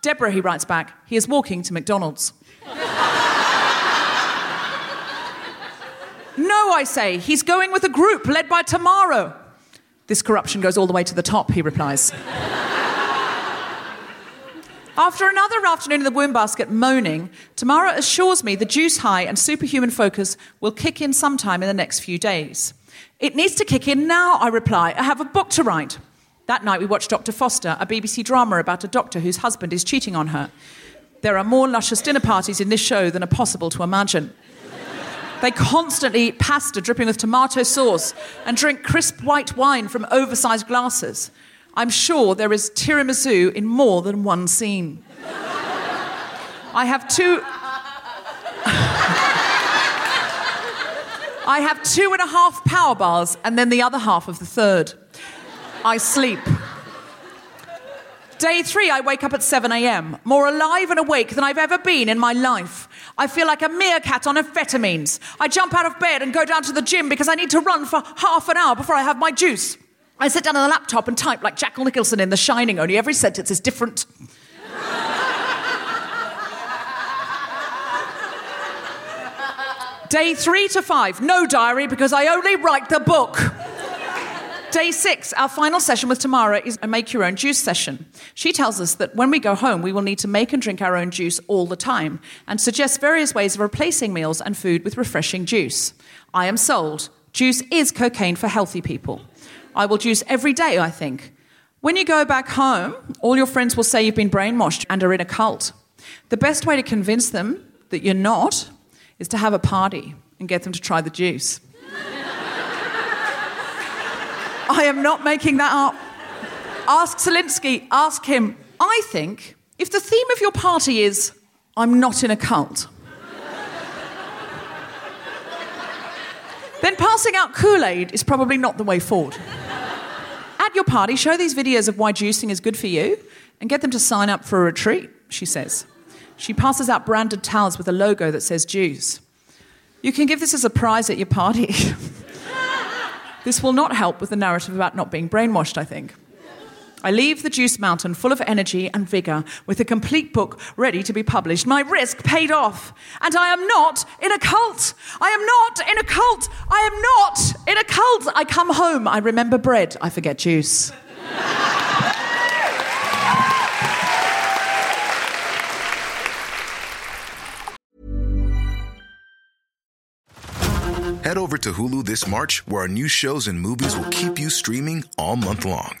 Deborah, he writes back, he is walking to McDonald's. no, I say, he's going with a group led by Tamara. This corruption goes all the way to the top, he replies. After another afternoon in the womb basket moaning, Tamara assures me the juice high and superhuman focus will kick in sometime in the next few days. It needs to kick in now, I reply. I have a book to write. That night, we watched Dr. Foster, a BBC drama about a doctor whose husband is cheating on her. There are more luscious dinner parties in this show than are possible to imagine. They constantly eat pasta dripping with tomato sauce and drink crisp white wine from oversized glasses. I'm sure there is tiramisu in more than one scene. I have two. I have two and a half power bars and then the other half of the third. I sleep. Day three, I wake up at 7 a.m., more alive and awake than I've ever been in my life. I feel like a meerkat on amphetamines. I jump out of bed and go down to the gym because I need to run for half an hour before I have my juice. I sit down on the laptop and type like Jack Nicholson in The Shining, only every sentence is different. Day three to five, no diary because I only write the book. Day six, our final session with Tamara is a make your own juice session. She tells us that when we go home, we will need to make and drink our own juice all the time and suggests various ways of replacing meals and food with refreshing juice. I am sold. Juice is cocaine for healthy people. I will juice every day, I think. When you go back home, all your friends will say you've been brainwashed and are in a cult. The best way to convince them that you're not is to have a party and get them to try the juice. I am not making that up. Ask Salinsky, ask him. I think if the theme of your party is, I'm not in a cult, then passing out Kool Aid is probably not the way forward. Your party, show these videos of why juicing is good for you and get them to sign up for a retreat, she says. She passes out branded towels with a logo that says juice. You can give this as a prize at your party. this will not help with the narrative about not being brainwashed, I think. I leave the Juice Mountain full of energy and vigour with a complete book ready to be published. My risk paid off. And I am not in a cult. I am not in a cult. I am not in a cult. I come home. I remember bread. I forget juice. Head over to Hulu this March, where our new shows and movies will keep you streaming all month long.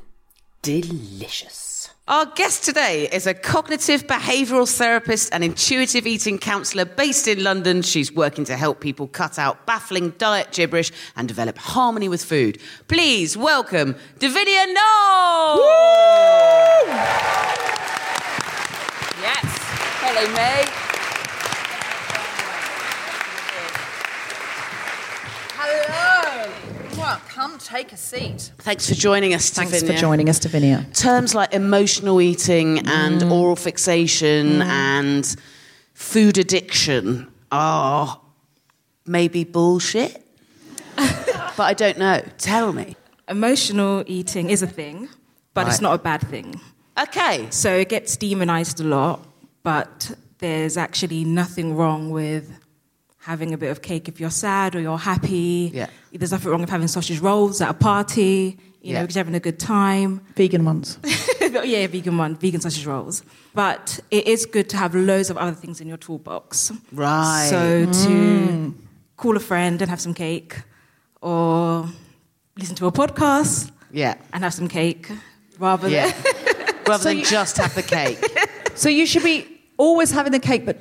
Delicious. Our guest today is a cognitive behavioural therapist and intuitive eating counsellor based in London. She's working to help people cut out baffling diet gibberish and develop harmony with food. Please welcome Devinia Noel! Yes. Hello, May. Hello. Well, come take a seat. Thanks for joining us, Thanks for joining us, Devinia. Terms like emotional eating and Mm. oral fixation and food addiction are maybe bullshit. but I don't know. Tell me. Emotional eating is a thing, but it's not a bad thing. Okay. So it gets demonized a lot, but there's actually nothing wrong with having a bit of cake if you're sad or you're happy. Yeah. There's nothing wrong with having sausage rolls at a party, you know, because you're having a good time. Vegan ones. yeah, vegan one, vegan sausage rolls. But it is good to have loads of other things in your toolbox. Right. So to mm. call a friend and have some cake, or listen to a podcast Yeah. and have some cake, rather Yeah. than Rather So than you- just have the cake. So you should be always having the cake, but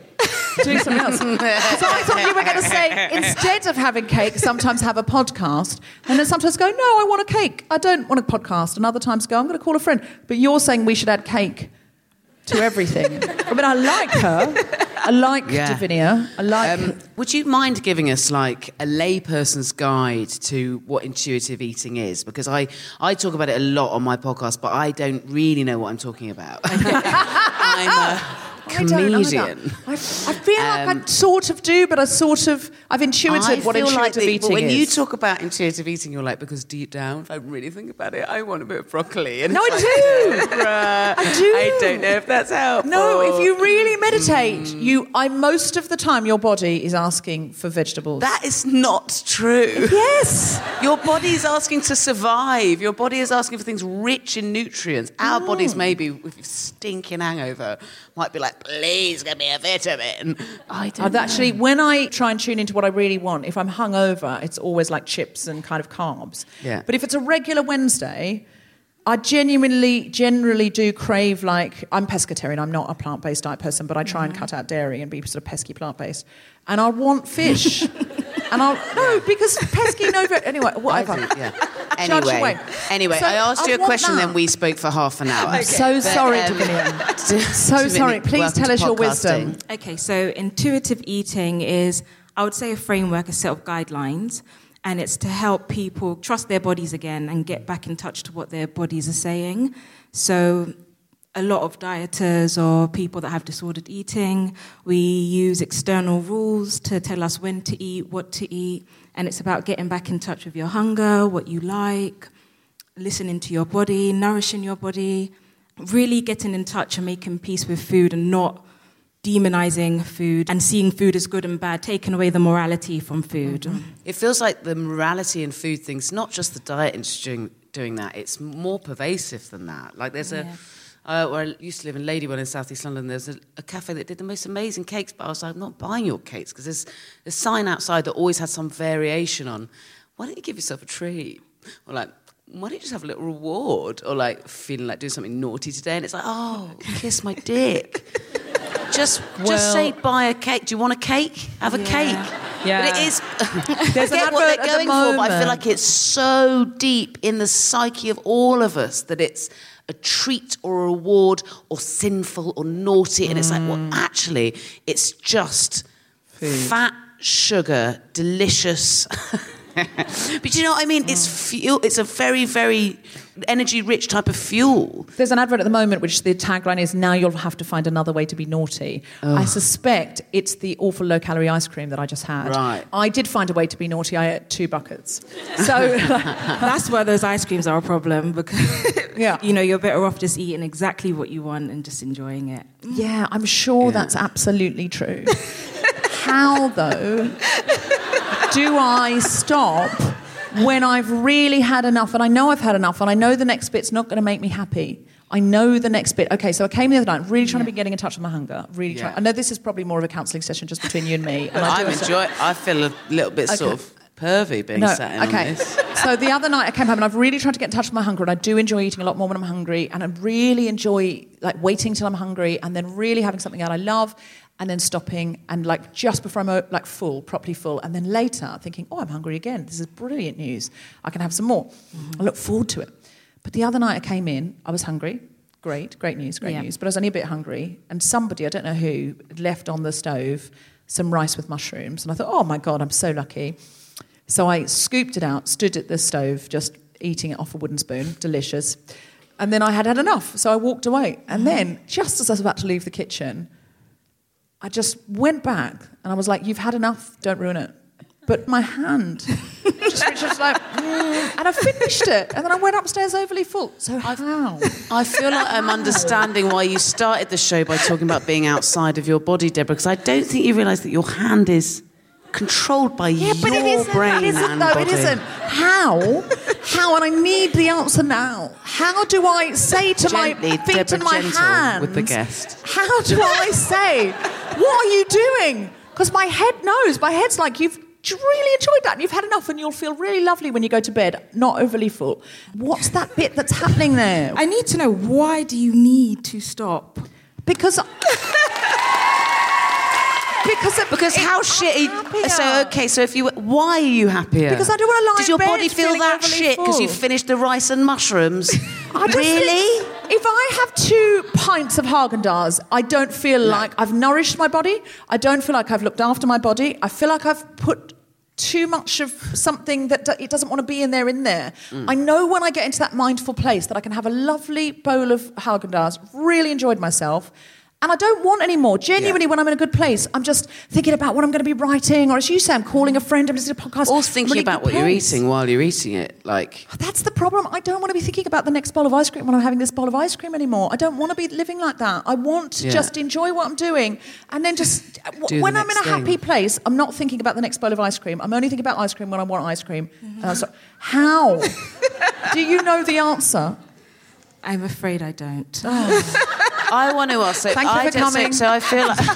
doing something else. so I thought you were going to say instead of having cake, sometimes have a podcast, and then sometimes go, no, I want a cake. I don't want a podcast, and other times go, I'm going to call a friend. But you're saying we should add cake to everything. I mean, I like her. I like Yeah. Devinia. I like. Um, would you mind giving us like a layperson's guide to what intuitive eating is? Because I, I talk about it a lot on my podcast, but I don't really know what I'm talking about. I'm a I don't either. Comedian. I, I feel like Um, I sort of do, but I sort of I've intuited I what intuitive like the- eating when is. you talk about intuitive eating, you're like, because deep down, if I really think about it, I want a bit of broccoli. And No, I like, do. bruh, I do. I don't know if that's helpful. No, if you really meditate, Mm. you I most of the time your body is asking for vegetables. That is not true. yes. Your body is asking to survive. Your body is asking for things rich in nutrients. Our Mm. bodies, maybe with stinking hangover, might be like, like, please give me a vitamin. I don't I've actually, when I try and tune into what I really want, if I'm hungover, it's always like chips and kind of carbs. Yeah. But if it's a regular Wednesday, I genuinely, generally do crave like I'm pescatarian. I'm not a plant-based diet person, but I try and cut out dairy and be sort of pesky plant-based. And I want fish. and I'll no because pesky no. ve- Anyway, whatever. I do, yeah. Anyway, anyway, So I asked you I a question, that. then we spoke for half an hour. I'm so But, sorry, um, Davina. to- So sorry. Please tell us your wisdom. Okay, so intuitive eating is, I would say, a framework, a set of guidelines, and it's to help people trust their bodies again and get back in touch to what their bodies are saying. So, a lot of dieters or people that have disordered eating, we use external rules to tell us when to eat, what to eat, and it's about getting back in touch with your hunger, what you like, listening to your body, nourishing your body, really getting in touch and making peace with food and not demonizing food and seeing food as good and bad, taking away the morality from food. It feels like the morality in food things, not just the diet industry doing, doing that, it's more pervasive than that. Like there's a, uh, where I used to live in Ladywell in South East London, there's a, a cafe that did the most amazing cakes, but I was like, I'm not buying your cakes because there's a sign outside that always had some variation on, why don't you give yourself a treat? Or like, why don't you just have a little reward? Or like feeling like doing something naughty today, and it's like, oh, kiss my dick. Just, just say buy a cake. Do you want a cake? Have a cake. Yeah. But it is. There's I an get what they're at the going for, but I feel like it's so deep in the psyche of all of us that it's a treat or a reward or sinful or naughty, and it's like, well, Mm. actually, it's just fat, sugar, delicious. but you know what I mean? It's Mm. fuel. It's a very, very energy-rich type of fuel. There's an advert at the moment which the tagline is "Now you'll have to find another way to be naughty." I suspect it's the awful low-calorie ice cream that I just had. Right. I did find a way to be naughty. I ate two buckets. So That's where those ice creams are a problem because Yeah. you know you're better off just eating exactly what you want and just enjoying it. yeah, I'm sure that's absolutely true. How though do I stop when I've really had enough and I know I've had enough and I know the next bit's not going to make me happy? I know the next bit. Okay, so I came the other night, really trying to be getting in touch with my hunger. Really trying. I know this is probably more of a counselling session just between you and me. And I I'm enjoy. I feel a little bit sort of pervy being no, sat in okay. so the other night I came home and I've really tried to get in touch with my hunger and I do enjoy eating a lot more when I'm hungry and I really enjoy like waiting till I'm hungry and then really having something that I love and then stopping and like just before I'm like full, properly full and then later thinking, oh, I'm hungry again. This is brilliant news. I can have some more. Mm-hmm. I look forward to it. But the other night I came in, I was hungry. Great, great news, great Yeah. news. But I was only a bit hungry and somebody, I don't know who, left on the stove some rice with mushrooms and I thought, oh my God, I'm so lucky. So I scooped it out, stood at the stove, just eating it off a wooden spoon, delicious. And then I had had enough, so I walked away. And uh-huh. then, just as I was about to leave the kitchen, I just went back and I was like, You've had enough, don't ruin it. But my hand just just like, "Mm," and I finished it. And then I went upstairs overly full. So, I, how? I feel like I'm understanding why you started the show by talking about being outside of your body, Deborah, because I don't think you realise that your hand is controlled by Yeah, but it your isn't. brain it isn't, and though. body. It isn't. How? How? And I need the answer now. How do I say to Gently, my feet Deborah and my hands with the guest. How do I say? what are you doing? Because my head knows. My head's like you've. Really enjoyed that, and you've had enough, and you'll feel really lovely when you go to bed, not overly full. What's that bit that's happening there? I need to know why do you need to stop? Because because Because how shitty. Uh, happier. So okay, so if you, why are you happier? Because I don't wanna lie Does your body feel that shit because you full. finished the rice and mushrooms? I really? think if I have two pints of Haagen Dazs, I don't feel like I've nourished my body. I don't feel like I've looked after my body. I feel like I've put too much of something that it doesn't want to be in there in there. Mm. I know when I get into that mindful place that I can have a lovely bowl of Haagen Dazs, really enjoyed myself. And I don't want any more. Genuinely, when I'm in a good place, I'm just thinking about what I'm going to be writing, or as you say, I'm calling a friend, I'm listening to a podcast. Or thinking really about good what you're eating while you're eating it, like. Oh, that's the problem. I don't want to be thinking about the next bowl of ice cream when I'm having this bowl of ice cream anymore. I don't want to be living like that. I want to Yeah. just enjoy what I'm doing and then just Do the when I'm in a happy thing. place, I'm not thinking about the next bowl of ice cream. I'm only thinking about ice cream when I want ice cream. And I was like, how? Do you know the answer? I'm afraid I don't. Oh. I want to ask. So Thank you I for don't- so- coming. So, I feel like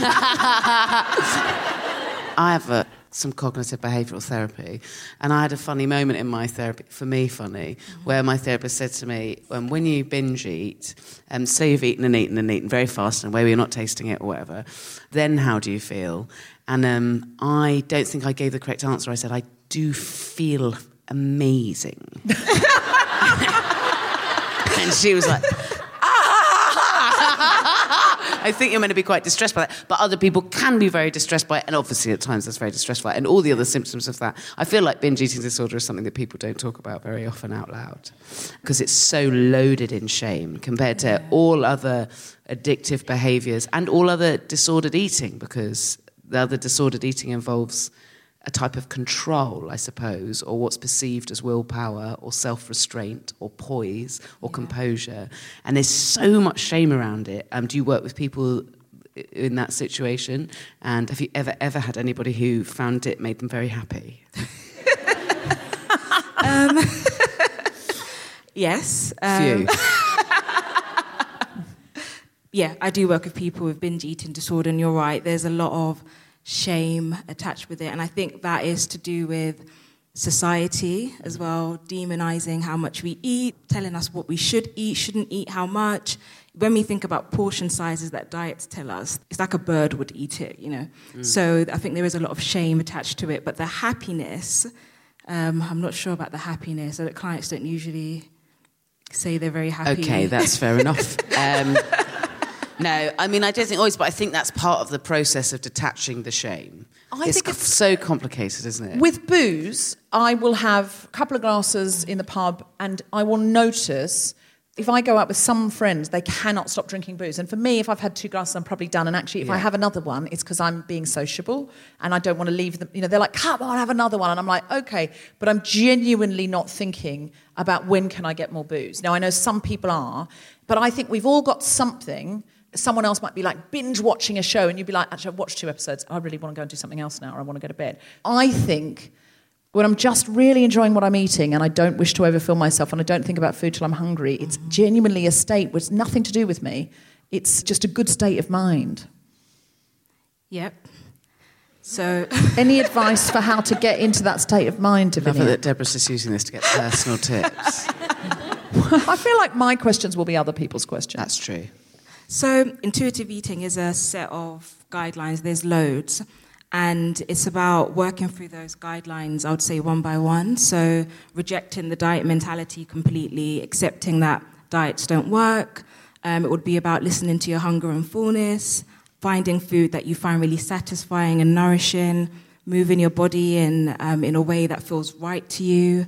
I have a, some cognitive behavioural therapy, and I had a funny moment in my therapy, for me funny, where my therapist said to me, um, "When you binge eat, um, say you've eaten and eaten and eaten very fast, and maybe you're not tasting it or whatever, then how do you feel?" And um, I don't think I gave the correct answer. I said, "I do feel amazing." and she was like. I think you're meant to be quite distressed by that. But other people can be very distressed by it. And obviously, at times, that's very distressful. And all the other symptoms of that. I feel like binge eating disorder is something that people don't talk about very often out loud because it's so loaded in shame compared to all other addictive behaviors and all other disordered eating because the other disordered eating involves a type of control, I suppose, or what's perceived as willpower or self restraint or poise or composure. And there's so much shame around it. Um, do you work with people in that situation? And have you ever, ever had anybody who found it made them very happy? Yes. um, Few. yeah, I do work with people with binge eating disorder, and you're right, there's a lot of shame attached with it. And I think that is to do with society as well, demonizing how much we eat, telling us what we should eat, shouldn't eat, how much. When we think about portion sizes that diets tell us, it's like a bird would eat it, you know. So I think there is a lot of shame attached to it. But the happiness, um, I'm not sure about the happiness. So that clients don't usually say they're very happy. Okay, that's fair enough. Um, no, I mean, I don't think always, but I think that's part of the process of detaching the shame. I it's think it's- so complicated, isn't it? With booze, I will have a couple of glasses in the pub and I will notice if I go out with some friends, they cannot stop drinking booze. And for me, if I've had two glasses, I'm probably done. And actually, if I have another one, it's because I'm being sociable and I don't want to leave them. You know, they're like, come on, have another one. And I'm like, okay. But I'm genuinely not thinking about when can I get more booze. Now, I know some people are, but I think we've all got something. Someone else might be like binge watching a show, and you'd be like, actually, I've watched two episodes. I really want to go and do something else now, or I want to go to bed. I think when I'm just really enjoying what I'm eating and I don't wish to overfill myself and I don't think about food till I'm hungry, it's genuinely a state with nothing to do with me. It's just a good state of mind. Yep. So Any advice for how to get into that state of mind, I love it that Deborah's just using this to get personal tips. I feel like my questions will be other people's questions. That's true. So, intuitive eating is a set of guidelines, there's loads, and it's about working through those guidelines, I would say one by one. So, rejecting the diet mentality completely, accepting that diets don't work. Um, it would be about listening to your hunger and fullness, finding food that you find really satisfying and nourishing, moving your body in, um, in a way that feels right to you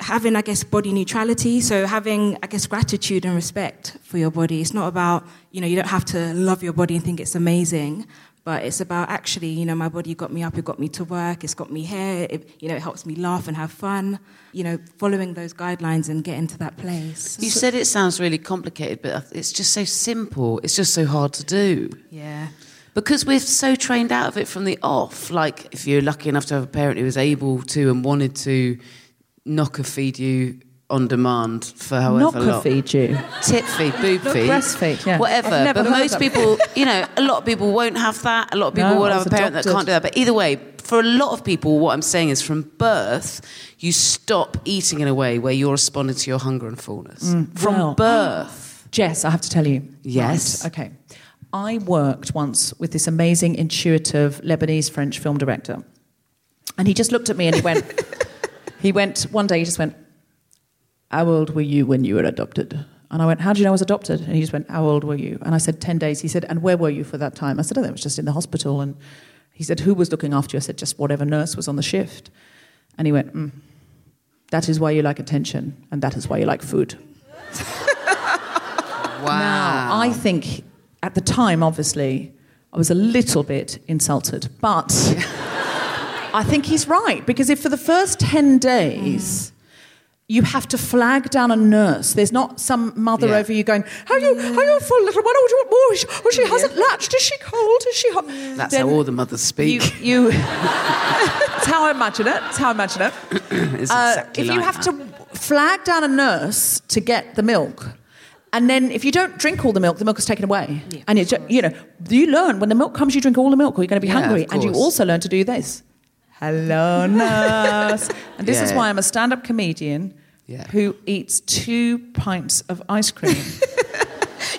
having, I guess, body neutrality. So having, I guess, gratitude and respect for your body. It's not about, you know, you don't have to love your body and think it's amazing, but it's about actually, you know, my body got me up, it got me to work, it's got me here, it, you know, it helps me laugh and have fun. You know, following those guidelines and getting to that place. You said it sounds really complicated, but it's just so simple. It's just so hard to do. Yeah. Because we're so trained out of it from the off. Like, if you're lucky enough to have a parent who was able to and wanted to knocker feed you on demand for however Knocker long. feed you. Tip feed, boob Not feed. breastfeed, yeah. Whatever. But most people, you know, a lot of people won't have that. A lot of people No, will have a parent that can't do that. But either way, for a lot of people, what I'm saying is from birth, you stop eating in a way where you're responding to your hunger and fullness. from Mm, well- birth. Jess, I have to tell you. Yes. Right, okay. I worked once with this amazing, intuitive Lebanese French film director. And he just looked at me and he went, he went, one day he just went, How old were you when you were adopted? And I went, How do you know I was adopted? And he just went, How old were you? And I said, 10 days. He said, And where were you for that time? I said, Oh, I was just in the hospital. And he said, Who was looking after you? I said, Just whatever nurse was on the shift. And he went, mm, That is why you like attention, and that is why you like food. Wow. Now, I think at the time, obviously, I was a little bit insulted, but I think he's right because if for the first 10 days, you have to flag down a nurse. There's not some mother Yeah. over you going, How "Are you, How are you full, little one? Oh, do you want more? Is she- Oh, she hasn't latched. Is she cold? Is she hot?" That's Then how all the mothers speak. you. That's how I imagine it. That's how I imagine it. It's Uh, exactly if you have that. to flag down a nurse to get the milk, And then if you don't drink all the milk, the milk is taken away. and it's, you know, you learn when the milk comes, you drink all the milk or you're going to be Yeah, hungry. And you also learn to do this. Hello, nurse. and this is why I'm a stand up comedian Yeah. who eats two pints of ice cream.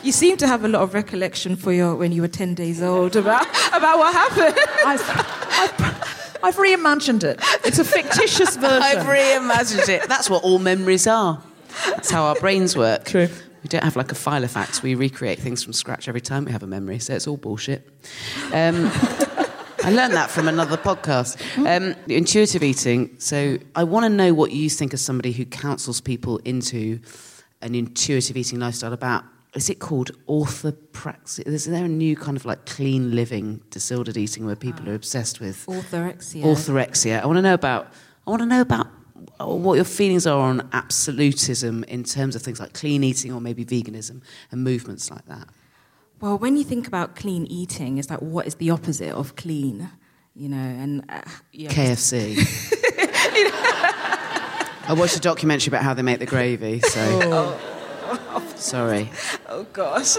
You seem to have a lot of recollection for your when you were 10 days old about, about what happened. I've, I've, I've reimagined it. It's a fictitious version. I've reimagined it. That's what all memories are. That's how our brains work. True. We don't have like a file of facts. We recreate things from scratch every time we have a memory, so it's all bullshit. Um, I learned that from another podcast. Um, intuitive eating. So I want to know what you think as somebody who counsels people into an intuitive eating lifestyle about. Is it called orthopraxia? Is there a new kind of like clean living, disordered eating where people are obsessed with Orthorexia. orthorexia. I want to know about. I want to know about what your feelings are on absolutism in terms of things like clean eating or maybe veganism and movements like that. Well, when you think about clean eating, it's like what is the opposite of clean? You know, and uh, yeah, KFC. I watched a documentary about how they make the gravy. So sorry. Oh gosh.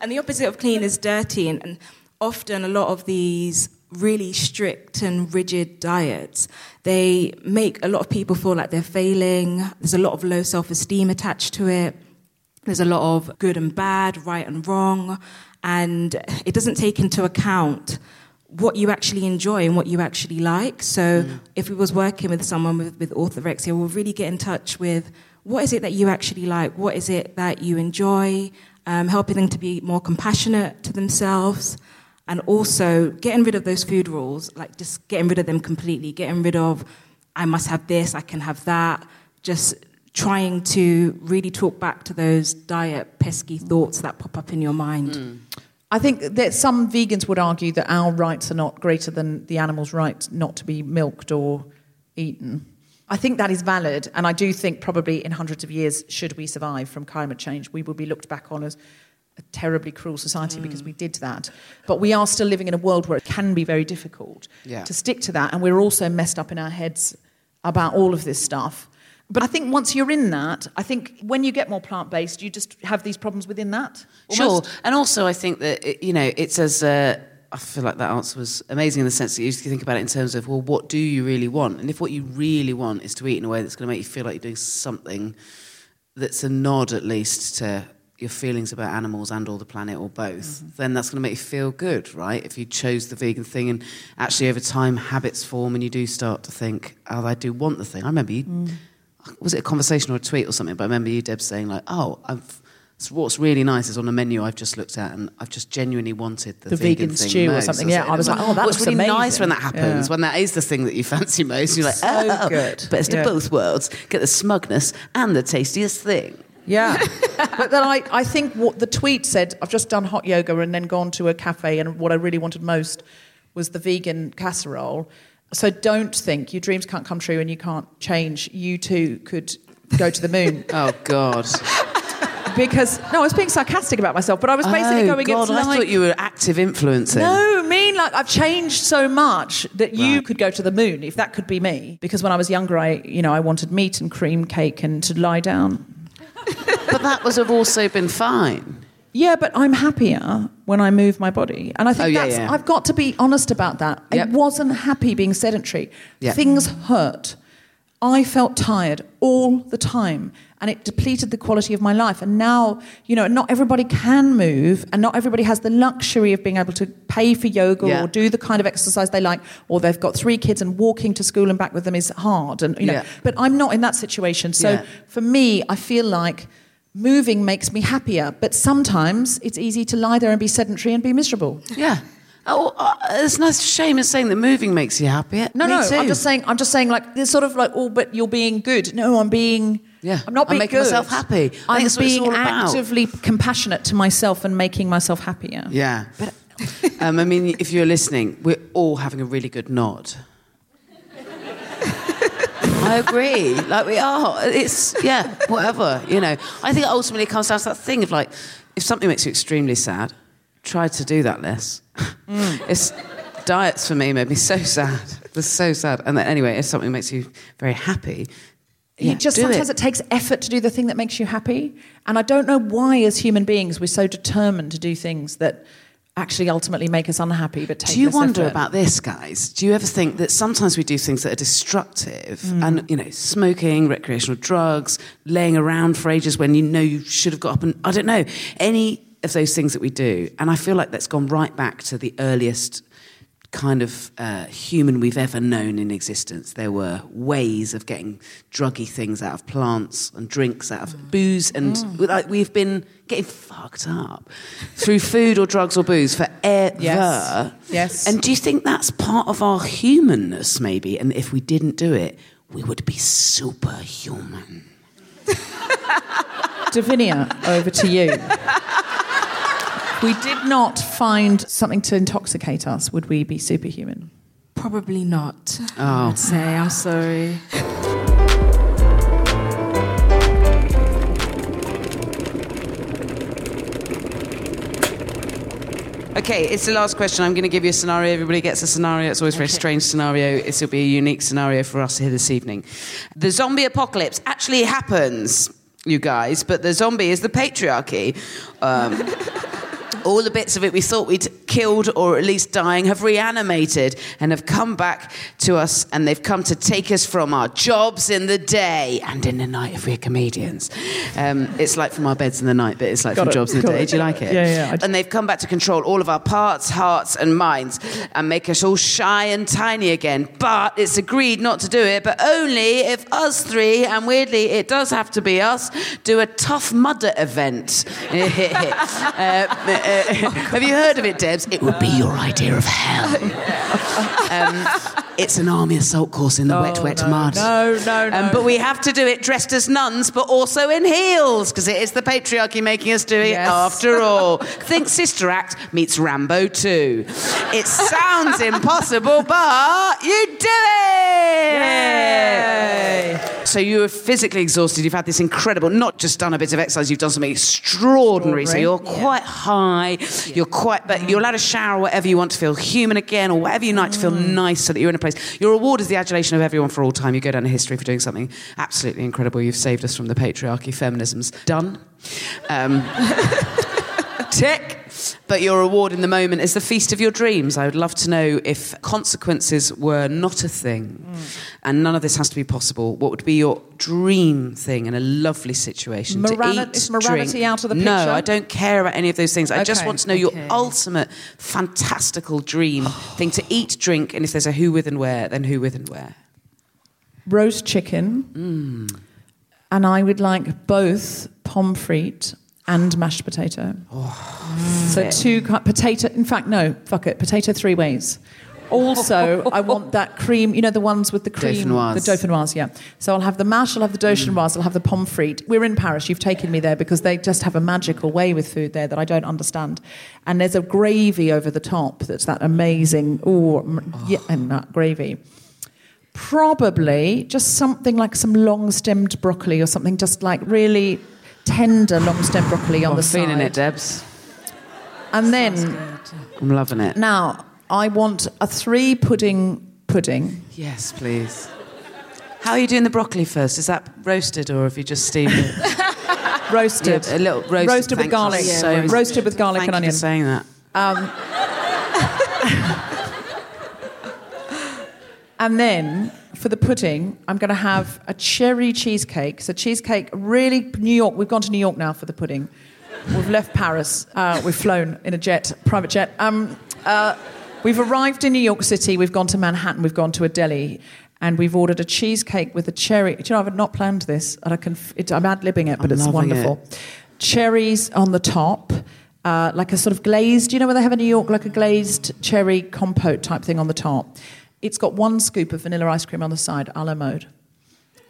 and the opposite of clean is dirty, and, and often a lot of these really strict and rigid diets they make a lot of people feel like they're failing. There's a lot of low self-esteem attached to it. There's a lot of good and bad, right and wrong, and it doesn't take into account what you actually enjoy and what you actually like. So if we was working with someone with, with orthorexia, we'll really get in touch with what is it that you actually like, what is it that you enjoy, um, helping them to be more compassionate to themselves, and also getting rid of those food rules, like just getting rid of them completely, getting rid of I must have this, I can have that, just trying to really talk back to those diet pesky thoughts that pop up in your mind. Hmm. I think that some vegans would argue that our rights are not greater than the animal's rights not to be milked or eaten. I think that is valid, and I do think probably in hundreds of years, should we survive from climate change, we will be looked back on as a terribly cruel society hmm. because we did that. But we are still living in a world where it can be very difficult Yeah. to stick to that, and we're also messed up in our heads about all of this stuff. But I think once you're in that, I think when you get more plant based, you just have these problems within that. Sure, and also I think that it, you know it's as uh, I feel like that answer was amazing in the sense that you think about it in terms of well, what do you really want? And if what you really want is to eat in a way that's going to make you feel like you're doing something that's a nod at least to your feelings about animals and or the planet or both, then that's going to make you feel good, right? If you chose the vegan thing and actually over time habits form and you do start to think, oh, I do want the thing. I remember you, was it a conversation or a tweet or something? But I remember you, Deb, saying like, oh, I've. What's really nice is on a menu I've just looked at, and I've just genuinely wanted the, The vegan thing stew or something. That's Yeah. I was like, oh, that What's really nice when that happens, Yeah. when that is the thing that you fancy most. You're like, So oh, good. best Yeah. of both worlds. Get the smugness and the tastiest thing. Yeah. but then I, I think what the tweet said, I've just done hot yoga and then gone to a cafe, and what I really wanted most was the vegan casserole. So don't think your dreams can't come true and you can't change. You too could go to the moon. Oh God! because, no, I was being sarcastic about myself, but I was basically oh going, God! it's I like. thought you were active influencing. No, mean like I've changed so much that you could go to the moon if that could be me. Because when I was younger, I you know I wanted meat and cream cake and to lie down. but that was have also been fine. Yeah, but I'm happier when I move my body. And I think Oh, yeah, that's, yeah. I've got to be honest about that. Yep. I wasn't happy being sedentary. Yeah. Things hurt. I felt tired all the time and it depleted the quality of my life. And now, you know, not everybody can move and not everybody has the luxury of being able to pay for yoga Yeah. or do the kind of exercise they like, or they've got three kids and walking to school and back with them is hard. And, you know, Yeah. but I'm not in that situation. So Yeah. for me, I feel like moving makes me happier. But sometimes it's easy to lie there and be sedentary and be miserable. Yeah. Oh, uh, it's nice shame in saying that moving makes you happier. No, Me no, too. I'm just saying. I'm just saying. Like this sort of like, oh, but you're being good. No, I'm being. Yeah, I'm not I'm being making good. myself happy. I'm it's being actively compassionate to myself and making myself happier. Yeah. But, um, I mean, if you're listening, we're all having a really good nod. I agree. Like we are. It's yeah, whatever. You know. I think ultimately it comes down to that thing of like, if something makes you extremely sad, try to do that less. Mm. It's diets for me made me so sad. It was so sad. And then, anyway, if something makes you very happy, Yeah, you just sometimes it. it. takes effort to do the thing that makes you happy. And I don't know why, as human beings, we're so determined to do things that actually ultimately make us unhappy. But take Do you wonder effort. about this, guys? Do you ever think that sometimes we do things that are destructive Hmm. and, you know, smoking, recreational drugs, laying around for ages when you know you should have got up and, I don't know, any of those things that we do. And I feel like that's gone right back to the earliest kind of uh, human we've ever known in existence. There were ways of getting druggy things out of plants and drinks out of booze, and like we've been getting fucked up through food or drugs or booze forever. Yes. Yes. And do you think that's part of our humanness, maybe? And if we didn't do it, we would be superhuman. Devinia, over to you. We did not find something to intoxicate us. Would we be superhuman? Probably not. Oh. I would say. I'm sorry. Okay, it's the last question. I'm going to give you a scenario. Everybody gets a scenario. It's always a very strange scenario. This will be a unique scenario for us here this evening. The zombie apocalypse actually happens, you guys, but the zombie is the patriarchy. Um, all the bits of it we thought we'd killed or at least dying have reanimated and have come back to us and they've come to take us from our jobs in the day and in the night if we're comedians. Um, it's like from our beds in the night, but it's like Got from it, jobs in the got day. it. Do you like it? Yeah, yeah, And they've come back to control all of our parts, hearts, and minds and make us all shy and tiny again. But it's agreed not to do it, but only if us three, and weirdly, it does have to be us, do a tough mudder event. Uh, uh, have you heard of it, It would be your idea of hell. Um, it's an army assault course in the wet, wet mud. no, no, no. Um, but we have to do it dressed as nuns, but also in heels, because it is the patriarchy making us do it Yes. after all. Think Sister Act meets Rambo 2. It sounds impossible, but you do it! So you are physically exhausted. You've had this incredible, not just done a bit of exercise, you've done something extraordinary. So you're quite high, you're quite, but you're allowed to shower whatever you want to feel human again, or whatever you like to feel nice so that you're in a place. Your reward is the adulation of everyone for all time. You go down in history for doing something absolutely incredible. You've saved us from the patriarchy. Feminism's done. Um, tick. But your reward in the moment is the feast of your dreams. I would love to know if consequences were not a thing mm. and none of this has to be possible, what would be your dream thing in a lovely situation? to Morali- eat, is morality drink? out of the picture? No. I don't care about any of those things. I just want to know your ultimate fantastical dream thing to eat, drink, and if there's a who, with, and where, then who, with, and where. roast chicken, mm. and I would like both pomfret and mashed potato. so two potato. In fact, no, fuck it, potato three ways. Also, I want that cream. You know the ones with the cream, Dauphinoise. the dauphinoise. Yeah. So I'll have the mash. I'll have the mm. dauphinoise. I'll have the pomfret. We're in Paris. You've taken me there because they just have a magical way with food there that I don't understand. And there's a gravy over the top that's that amazing. Ooh, yeah, and that gravy probably just something like some long-stemmed broccoli or something just like really tender long stem broccoli on I'm the side. feeling it, Debs. And then I'm loving it. now I want a three pudding pudding. Yes, please. How are you doing the broccoli first? Is that roasted or have you just steamed it? Roasted. Yeah, a little roasted. Roasted with Thank you garlic. so Yeah, much. roasted with garlic Thank and you onion. for saying that. Um, and then for the pudding, I'm going to have a cherry cheesecake. So cheesecake, really New York. We've gone to New York now for the pudding. We've left Paris. Uh, we've flown in a jet, private jet. Um, uh, we've arrived in New York City. We've gone to Manhattan. We've gone to a deli, and we've ordered a cheesecake with a cherry. Do you know I've not planned this, and I can. It, I'm ad libbing it, but I'm it's wonderful. Cherries on the top. Uh, like a sort of glazed, do you know where they have in New York, like a glazed cherry compote type thing on the top? It's got one scoop of vanilla ice cream on the side, a la mode.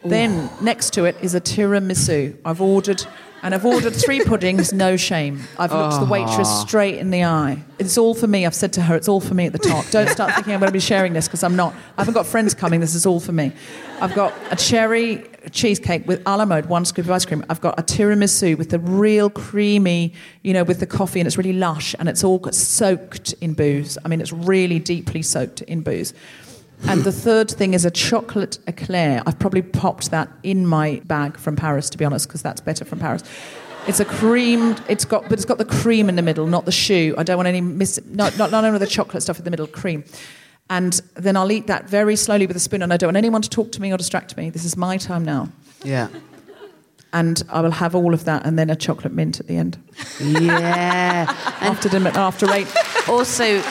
Then next to it is a tiramisu. I've ordered, and I've ordered three puddings, no shame. I've looked the waitress ah. straight in the eye. It's all for me. I've said to her, it's all for me at the top. Don't start thinking I'm going to be sharing this because I'm not. I haven't got friends coming. This is all for me. I've got a cherry cheesecake with a la mode, one scoop of ice cream. I've got a tiramisu with the real creamy, you know, with the coffee, and it's really lush, and it's all got soaked in booze. I mean, it's really deeply soaked in booze. And the third thing is a chocolate eclair. I've probably popped that in my bag from Paris, to be honest, because that's better from Paris. It's a cream. It's got, but it's got the cream in the middle, not the shoe. I don't want any miss. Not not none of the chocolate stuff in the middle. Cream. And then I'll eat that very slowly with a spoon, and I don't want anyone to talk to me or distract me. This is my time now. Yeah. And I will have all of that, and then a chocolate mint at the end Yeah. after dinner, after eight. also,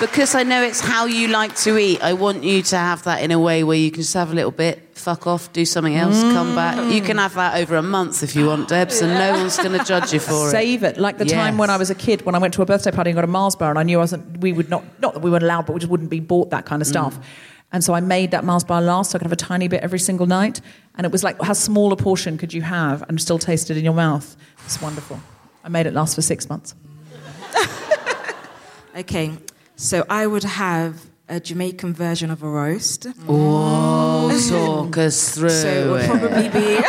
because I know it's how you like to eat, I want you to have that in a way where you can just have a little bit, fuck off, do something else, come back. Mm. You can have that over a month if you want, Debs, and no one's going to judge you for it. Save it. Like the time when I was a kid, when I went to a birthday party and got a Mars bar, and I knew I wasn't, we would not, not that we weren't allowed, but we just wouldn't be bought that kind of mm. stuff. And so I made that Mars bar last, so I could have a tiny bit every single night. And it was like, how small a portion could you have and still taste it in your mouth? It's wonderful. I made it last for six months. Okay, so I would have a Jamaican version of a roast. Oh, talk us through So it would probably be.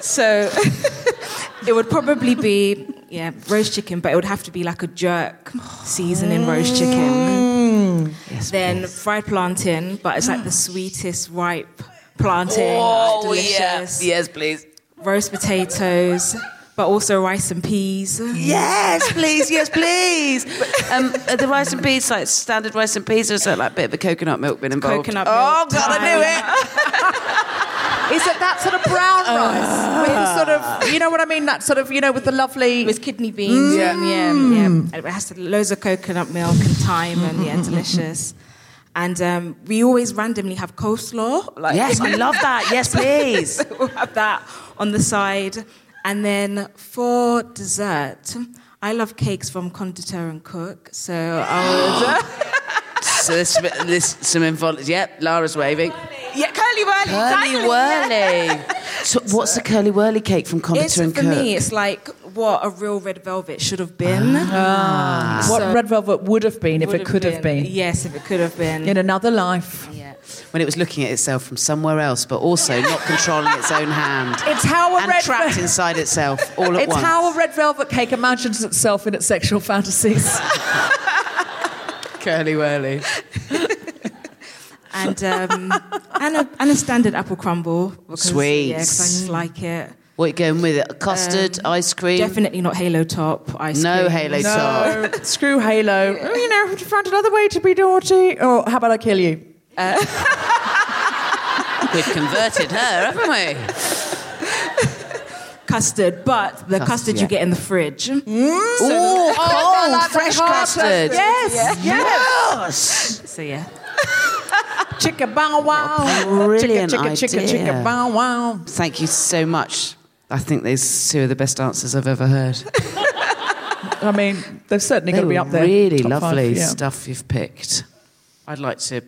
so it would probably be yeah roast chicken, but it would have to be like a jerk seasoning roast chicken. Mm. Yes, then please. fried plantain, but it's like the sweetest ripe plantain. Oh, delicious. yeah. Yes, please. Roast potatoes, but also rice and peas. Yes, please. Yes, please. Um, the rice and peas like standard rice and peas, or is there like a bit of a coconut milk been involved? Coconut Oh, milk, God, I knew it. Is it that sort of brown rice? with the sort of, you know what I mean? That sort of, you know, with the lovely. with kidney beans. Yeah, yeah, yeah. It has to, loads of coconut milk and thyme, and yeah, delicious. And um, we always randomly have coleslaw. Like, Yes, I love that. Yes, please. we'll have that on the side. And then for dessert, I love cakes from Konditor and Cook. So I would. So this, this some involved. Yep, Lara's waving. yeah, curly whirly. Curly exactly. whirly. So what's the curly whirly cake from It's Konditor and for Cook? me. It's like what a real red velvet should have been. Ah. what So- red velvet would have been if it could have been. Yes, if it could have been. In another life. yeah. When it was looking at itself from somewhere else, but also not controlling its own hand. It's how a and red trapped ve- inside itself all at It's once. how a red velvet cake imagines itself in its sexual fantasies. curly whirly. and um, and, a, and a standard apple crumble. Because, Sweet. Yeah, because I just like it. What are you going with it? Custard, ice cream? Definitely not Halo Top ice cream. No cream. Halo top. screw Halo. Oh, you know, have you found another way to be naughty? Or how about I kill you? Uh, We've converted her, haven't we? Custard, but the Custard, custard yeah. you get in the fridge. Mm. Ooh, Oh, cold, that's fresh hot. custard. Yes, Yes. So yeah. Chicka bow wow. brilliant chicka, chicka, chicka, idea. chicka bow wow. Thank you so much. I think these two are the best answers I've ever heard. I mean, they're certainly They going to be up there. really top five, lovely yeah. stuff you've picked. I'd like to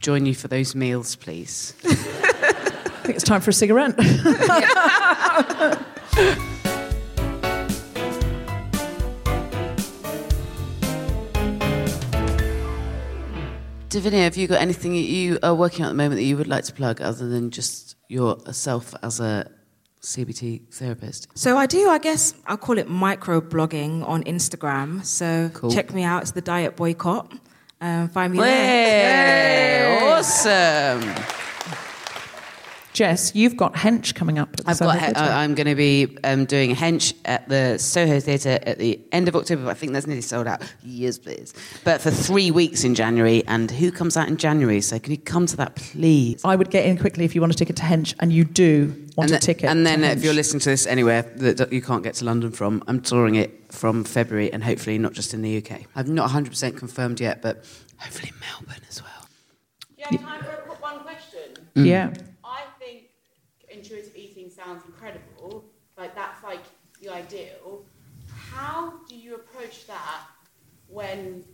join you for those meals, please. I think it's time for a cigarette. Devinia, have you got anything that you are working on at the moment that you would like to plug other than just yourself as a CBT therapist? So I do, I guess I'll call it micro blogging on Instagram. So Cool. check me out. It's the Diet Boycott. Um, find me there. Hey, awesome. Jess, you've got Hench coming up. At I've got. Soho Theatre. I- I'm going to be um, doing Hench at the Soho Theatre at the end of October. I think that's nearly sold out. Yes, please. But for three weeks in January, and who comes out in January? So can you come to that, please? I would get in quickly if you want a ticket to Hench, and you do want and a the- ticket. And then to if you're listening to this anywhere that that you can't get to London from, I'm touring it from February and hopefully not just in the UK. I'm not 100% confirmed yet, but hopefully Melbourne as well. Yeah, time for one question. yeah. I think intuitive eating sounds incredible. Like that's like the ideal. How do you approach that when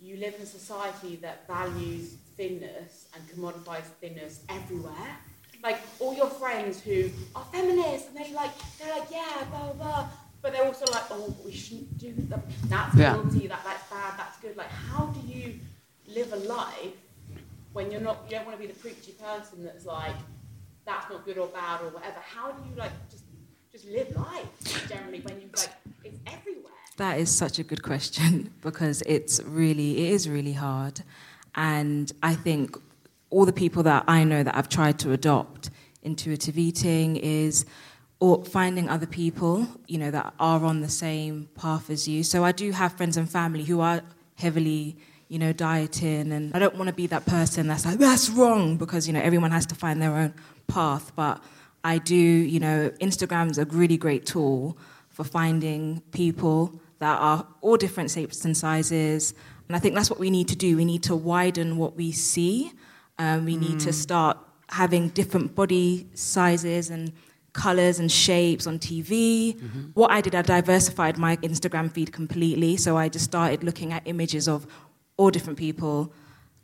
you live in a society that values thinness and commodifies thinness everywhere? Like all your friends who are feminists and they like they're like yeah blah blah blah, but they're also like oh we shouldn't do that. That's Yeah. guilty. That that's bad. That's good. Like how do you live a life when you're not you don't want to be the preachy person that's like that's not good or bad or whatever how do you like just just live life generally when you like it's everywhere That is such a good question because it's really, it is really hard. And I think all the people that I know that I've tried to adopt intuitive eating is or finding other people, you know, that are on the same path as you. So I do have friends and family who are heavily, you know, dieting, and I don't want to be that person that's like that's wrong because you know everyone has to find their own path. But I do, you know, Instagram's a really great tool for finding people that are all different shapes and sizes, and I think that's what we need to do. We need to widen what we see. Um, we need to start having different body sizes and colors and shapes on TV. What I did, I diversified my Instagram feed completely. So I just started looking at images of all different people,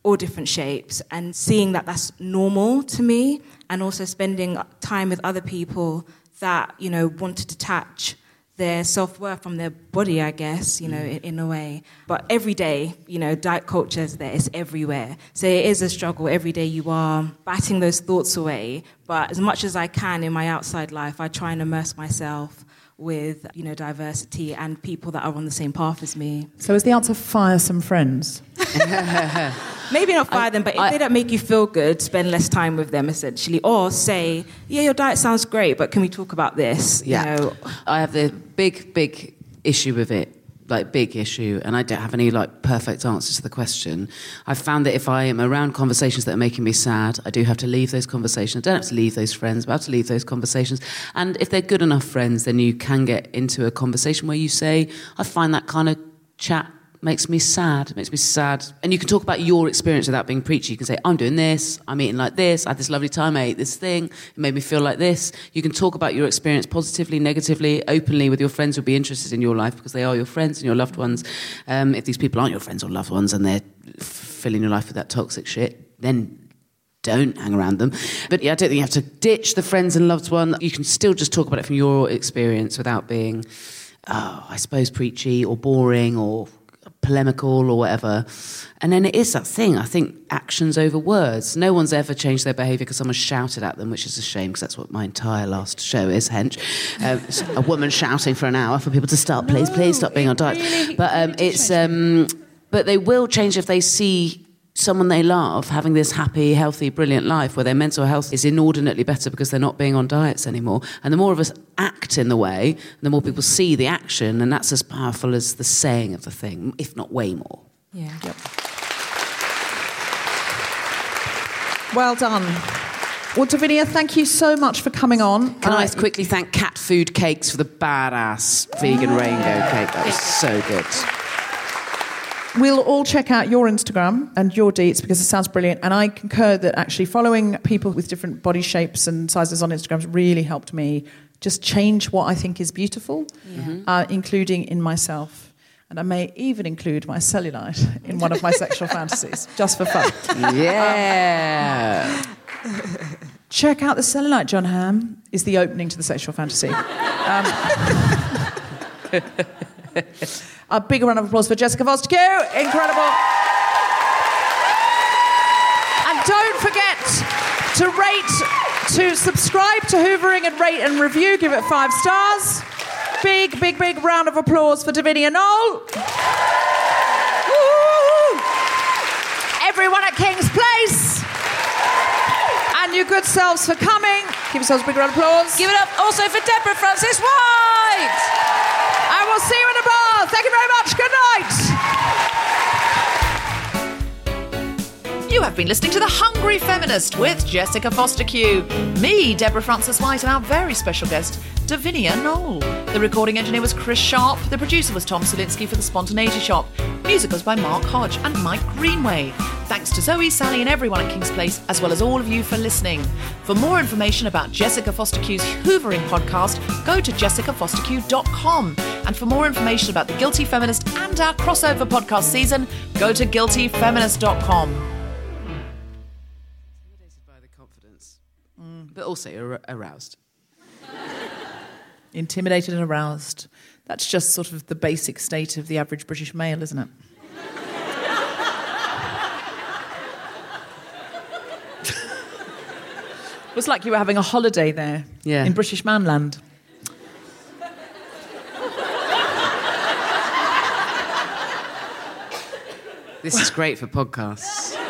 all different shapes, and seeing that that's normal to me, and also spending time with other people that you know want to detach their self worth from their body, I guess, you know, in, in a way. But every day, you know, diet culture is there, it's everywhere. So it is a struggle. Every day you are batting those thoughts away. But as much as I can in my outside life, I try and immerse myself with, you know, diversity and people that are on the same path as me. So is the answer fire some friends? Maybe not fire them, but if I- they don't make you feel good, spend less time with them essentially. Or say, yeah, your diet sounds great, but can we talk about this? You Yeah. know, I have the big, big issue with it. Like big issue, and I don't have any like perfect answers to the question. I've found that if I am around conversations that are making me sad, I do have to leave those conversations. I don't have to leave those friends, but I have to leave those conversations. And if they're good enough friends, then you can get into a conversation where you say, "I find that kind of chat makes me sad. It makes me sad. And you can talk about your experience without being preachy. You can say, I'm doing this, I'm eating like this, I had this lovely time, I ate this thing, it made me feel like this. You can talk about your experience positively, negatively, openly with your friends who'll be interested in your life because they are your friends and your loved ones. Um, if these people aren't your friends or loved ones and they're filling your life with that toxic shit, then don't hang around them. But yeah, I don't think you have to ditch the friends and loved one. You can still just talk about it from your experience without being, oh, I suppose, preachy or boring or polemical or whatever. And then it is that thing, I think, actions over words. No one's ever changed their behaviour because someone shouted at them, which is a shame because that's what my entire last show is, hench. Um, a woman shouting for an hour for people to stop, please, please stop being on diet. but um, it's, um, but they will change if they see someone they love having this happy, healthy, brilliant life where their mental health is inordinately better because they're not being on diets anymore. And the more of us act in the way, the more people see the action, and that's as powerful as the saying of the thing, if not way more. yeah. Yep. Well done. Well, Devinia, thank you so much for coming on. Can Uh, I quickly thank Cat Food Cakes for the badass vegan rainbow cake? That was so good. We'll all check out your Instagram and your deets because it sounds brilliant. And I concur that actually following people with different body shapes and sizes on Instagram has really helped me just change what I think is beautiful, uh, including in myself. And I may even include my cellulite in one of my sexual fantasies, just for fun. Yeah. Check out the cellulite, Jon Hamm, is the opening to the sexual fantasy. Um, a big round of applause for Jessica Q. Incredible. And don't forget to rate, to subscribe to Hoovering and rate and review. Give it five stars. Big, big, big round of applause for Devinia Noel. Everyone at King's Place. And you good selves for coming. Give yourselves a big round of applause. Give it up also for Deborah Frances-White. I will see you in the bar. Thank you very much. Good night. You have been listening to The Hungry Feminist with Jessica Fostekew, me, Deborah Frances-White, and our very special guest, Devinia Noel. The recording engineer was Chris Sharp. The producer was Tom Salinsky for The Spontaneity Shop. Music was by Mark Hodge and Mike Greenway. Thanks to Zoe, Sally, and everyone at King's Place, as well as all of you for listening. For more information about Jessica Fostekew's Hoovering podcast, go to jessicafostekew.com. And for more information about The Guilty Feminist and our crossover podcast season, go to guiltyfeminist.com. but also aroused. Intimidated and aroused. That's just sort of the basic state of the average British male, isn't it? It was like you were having a holiday there yeah. in British manland. this is great for podcasts.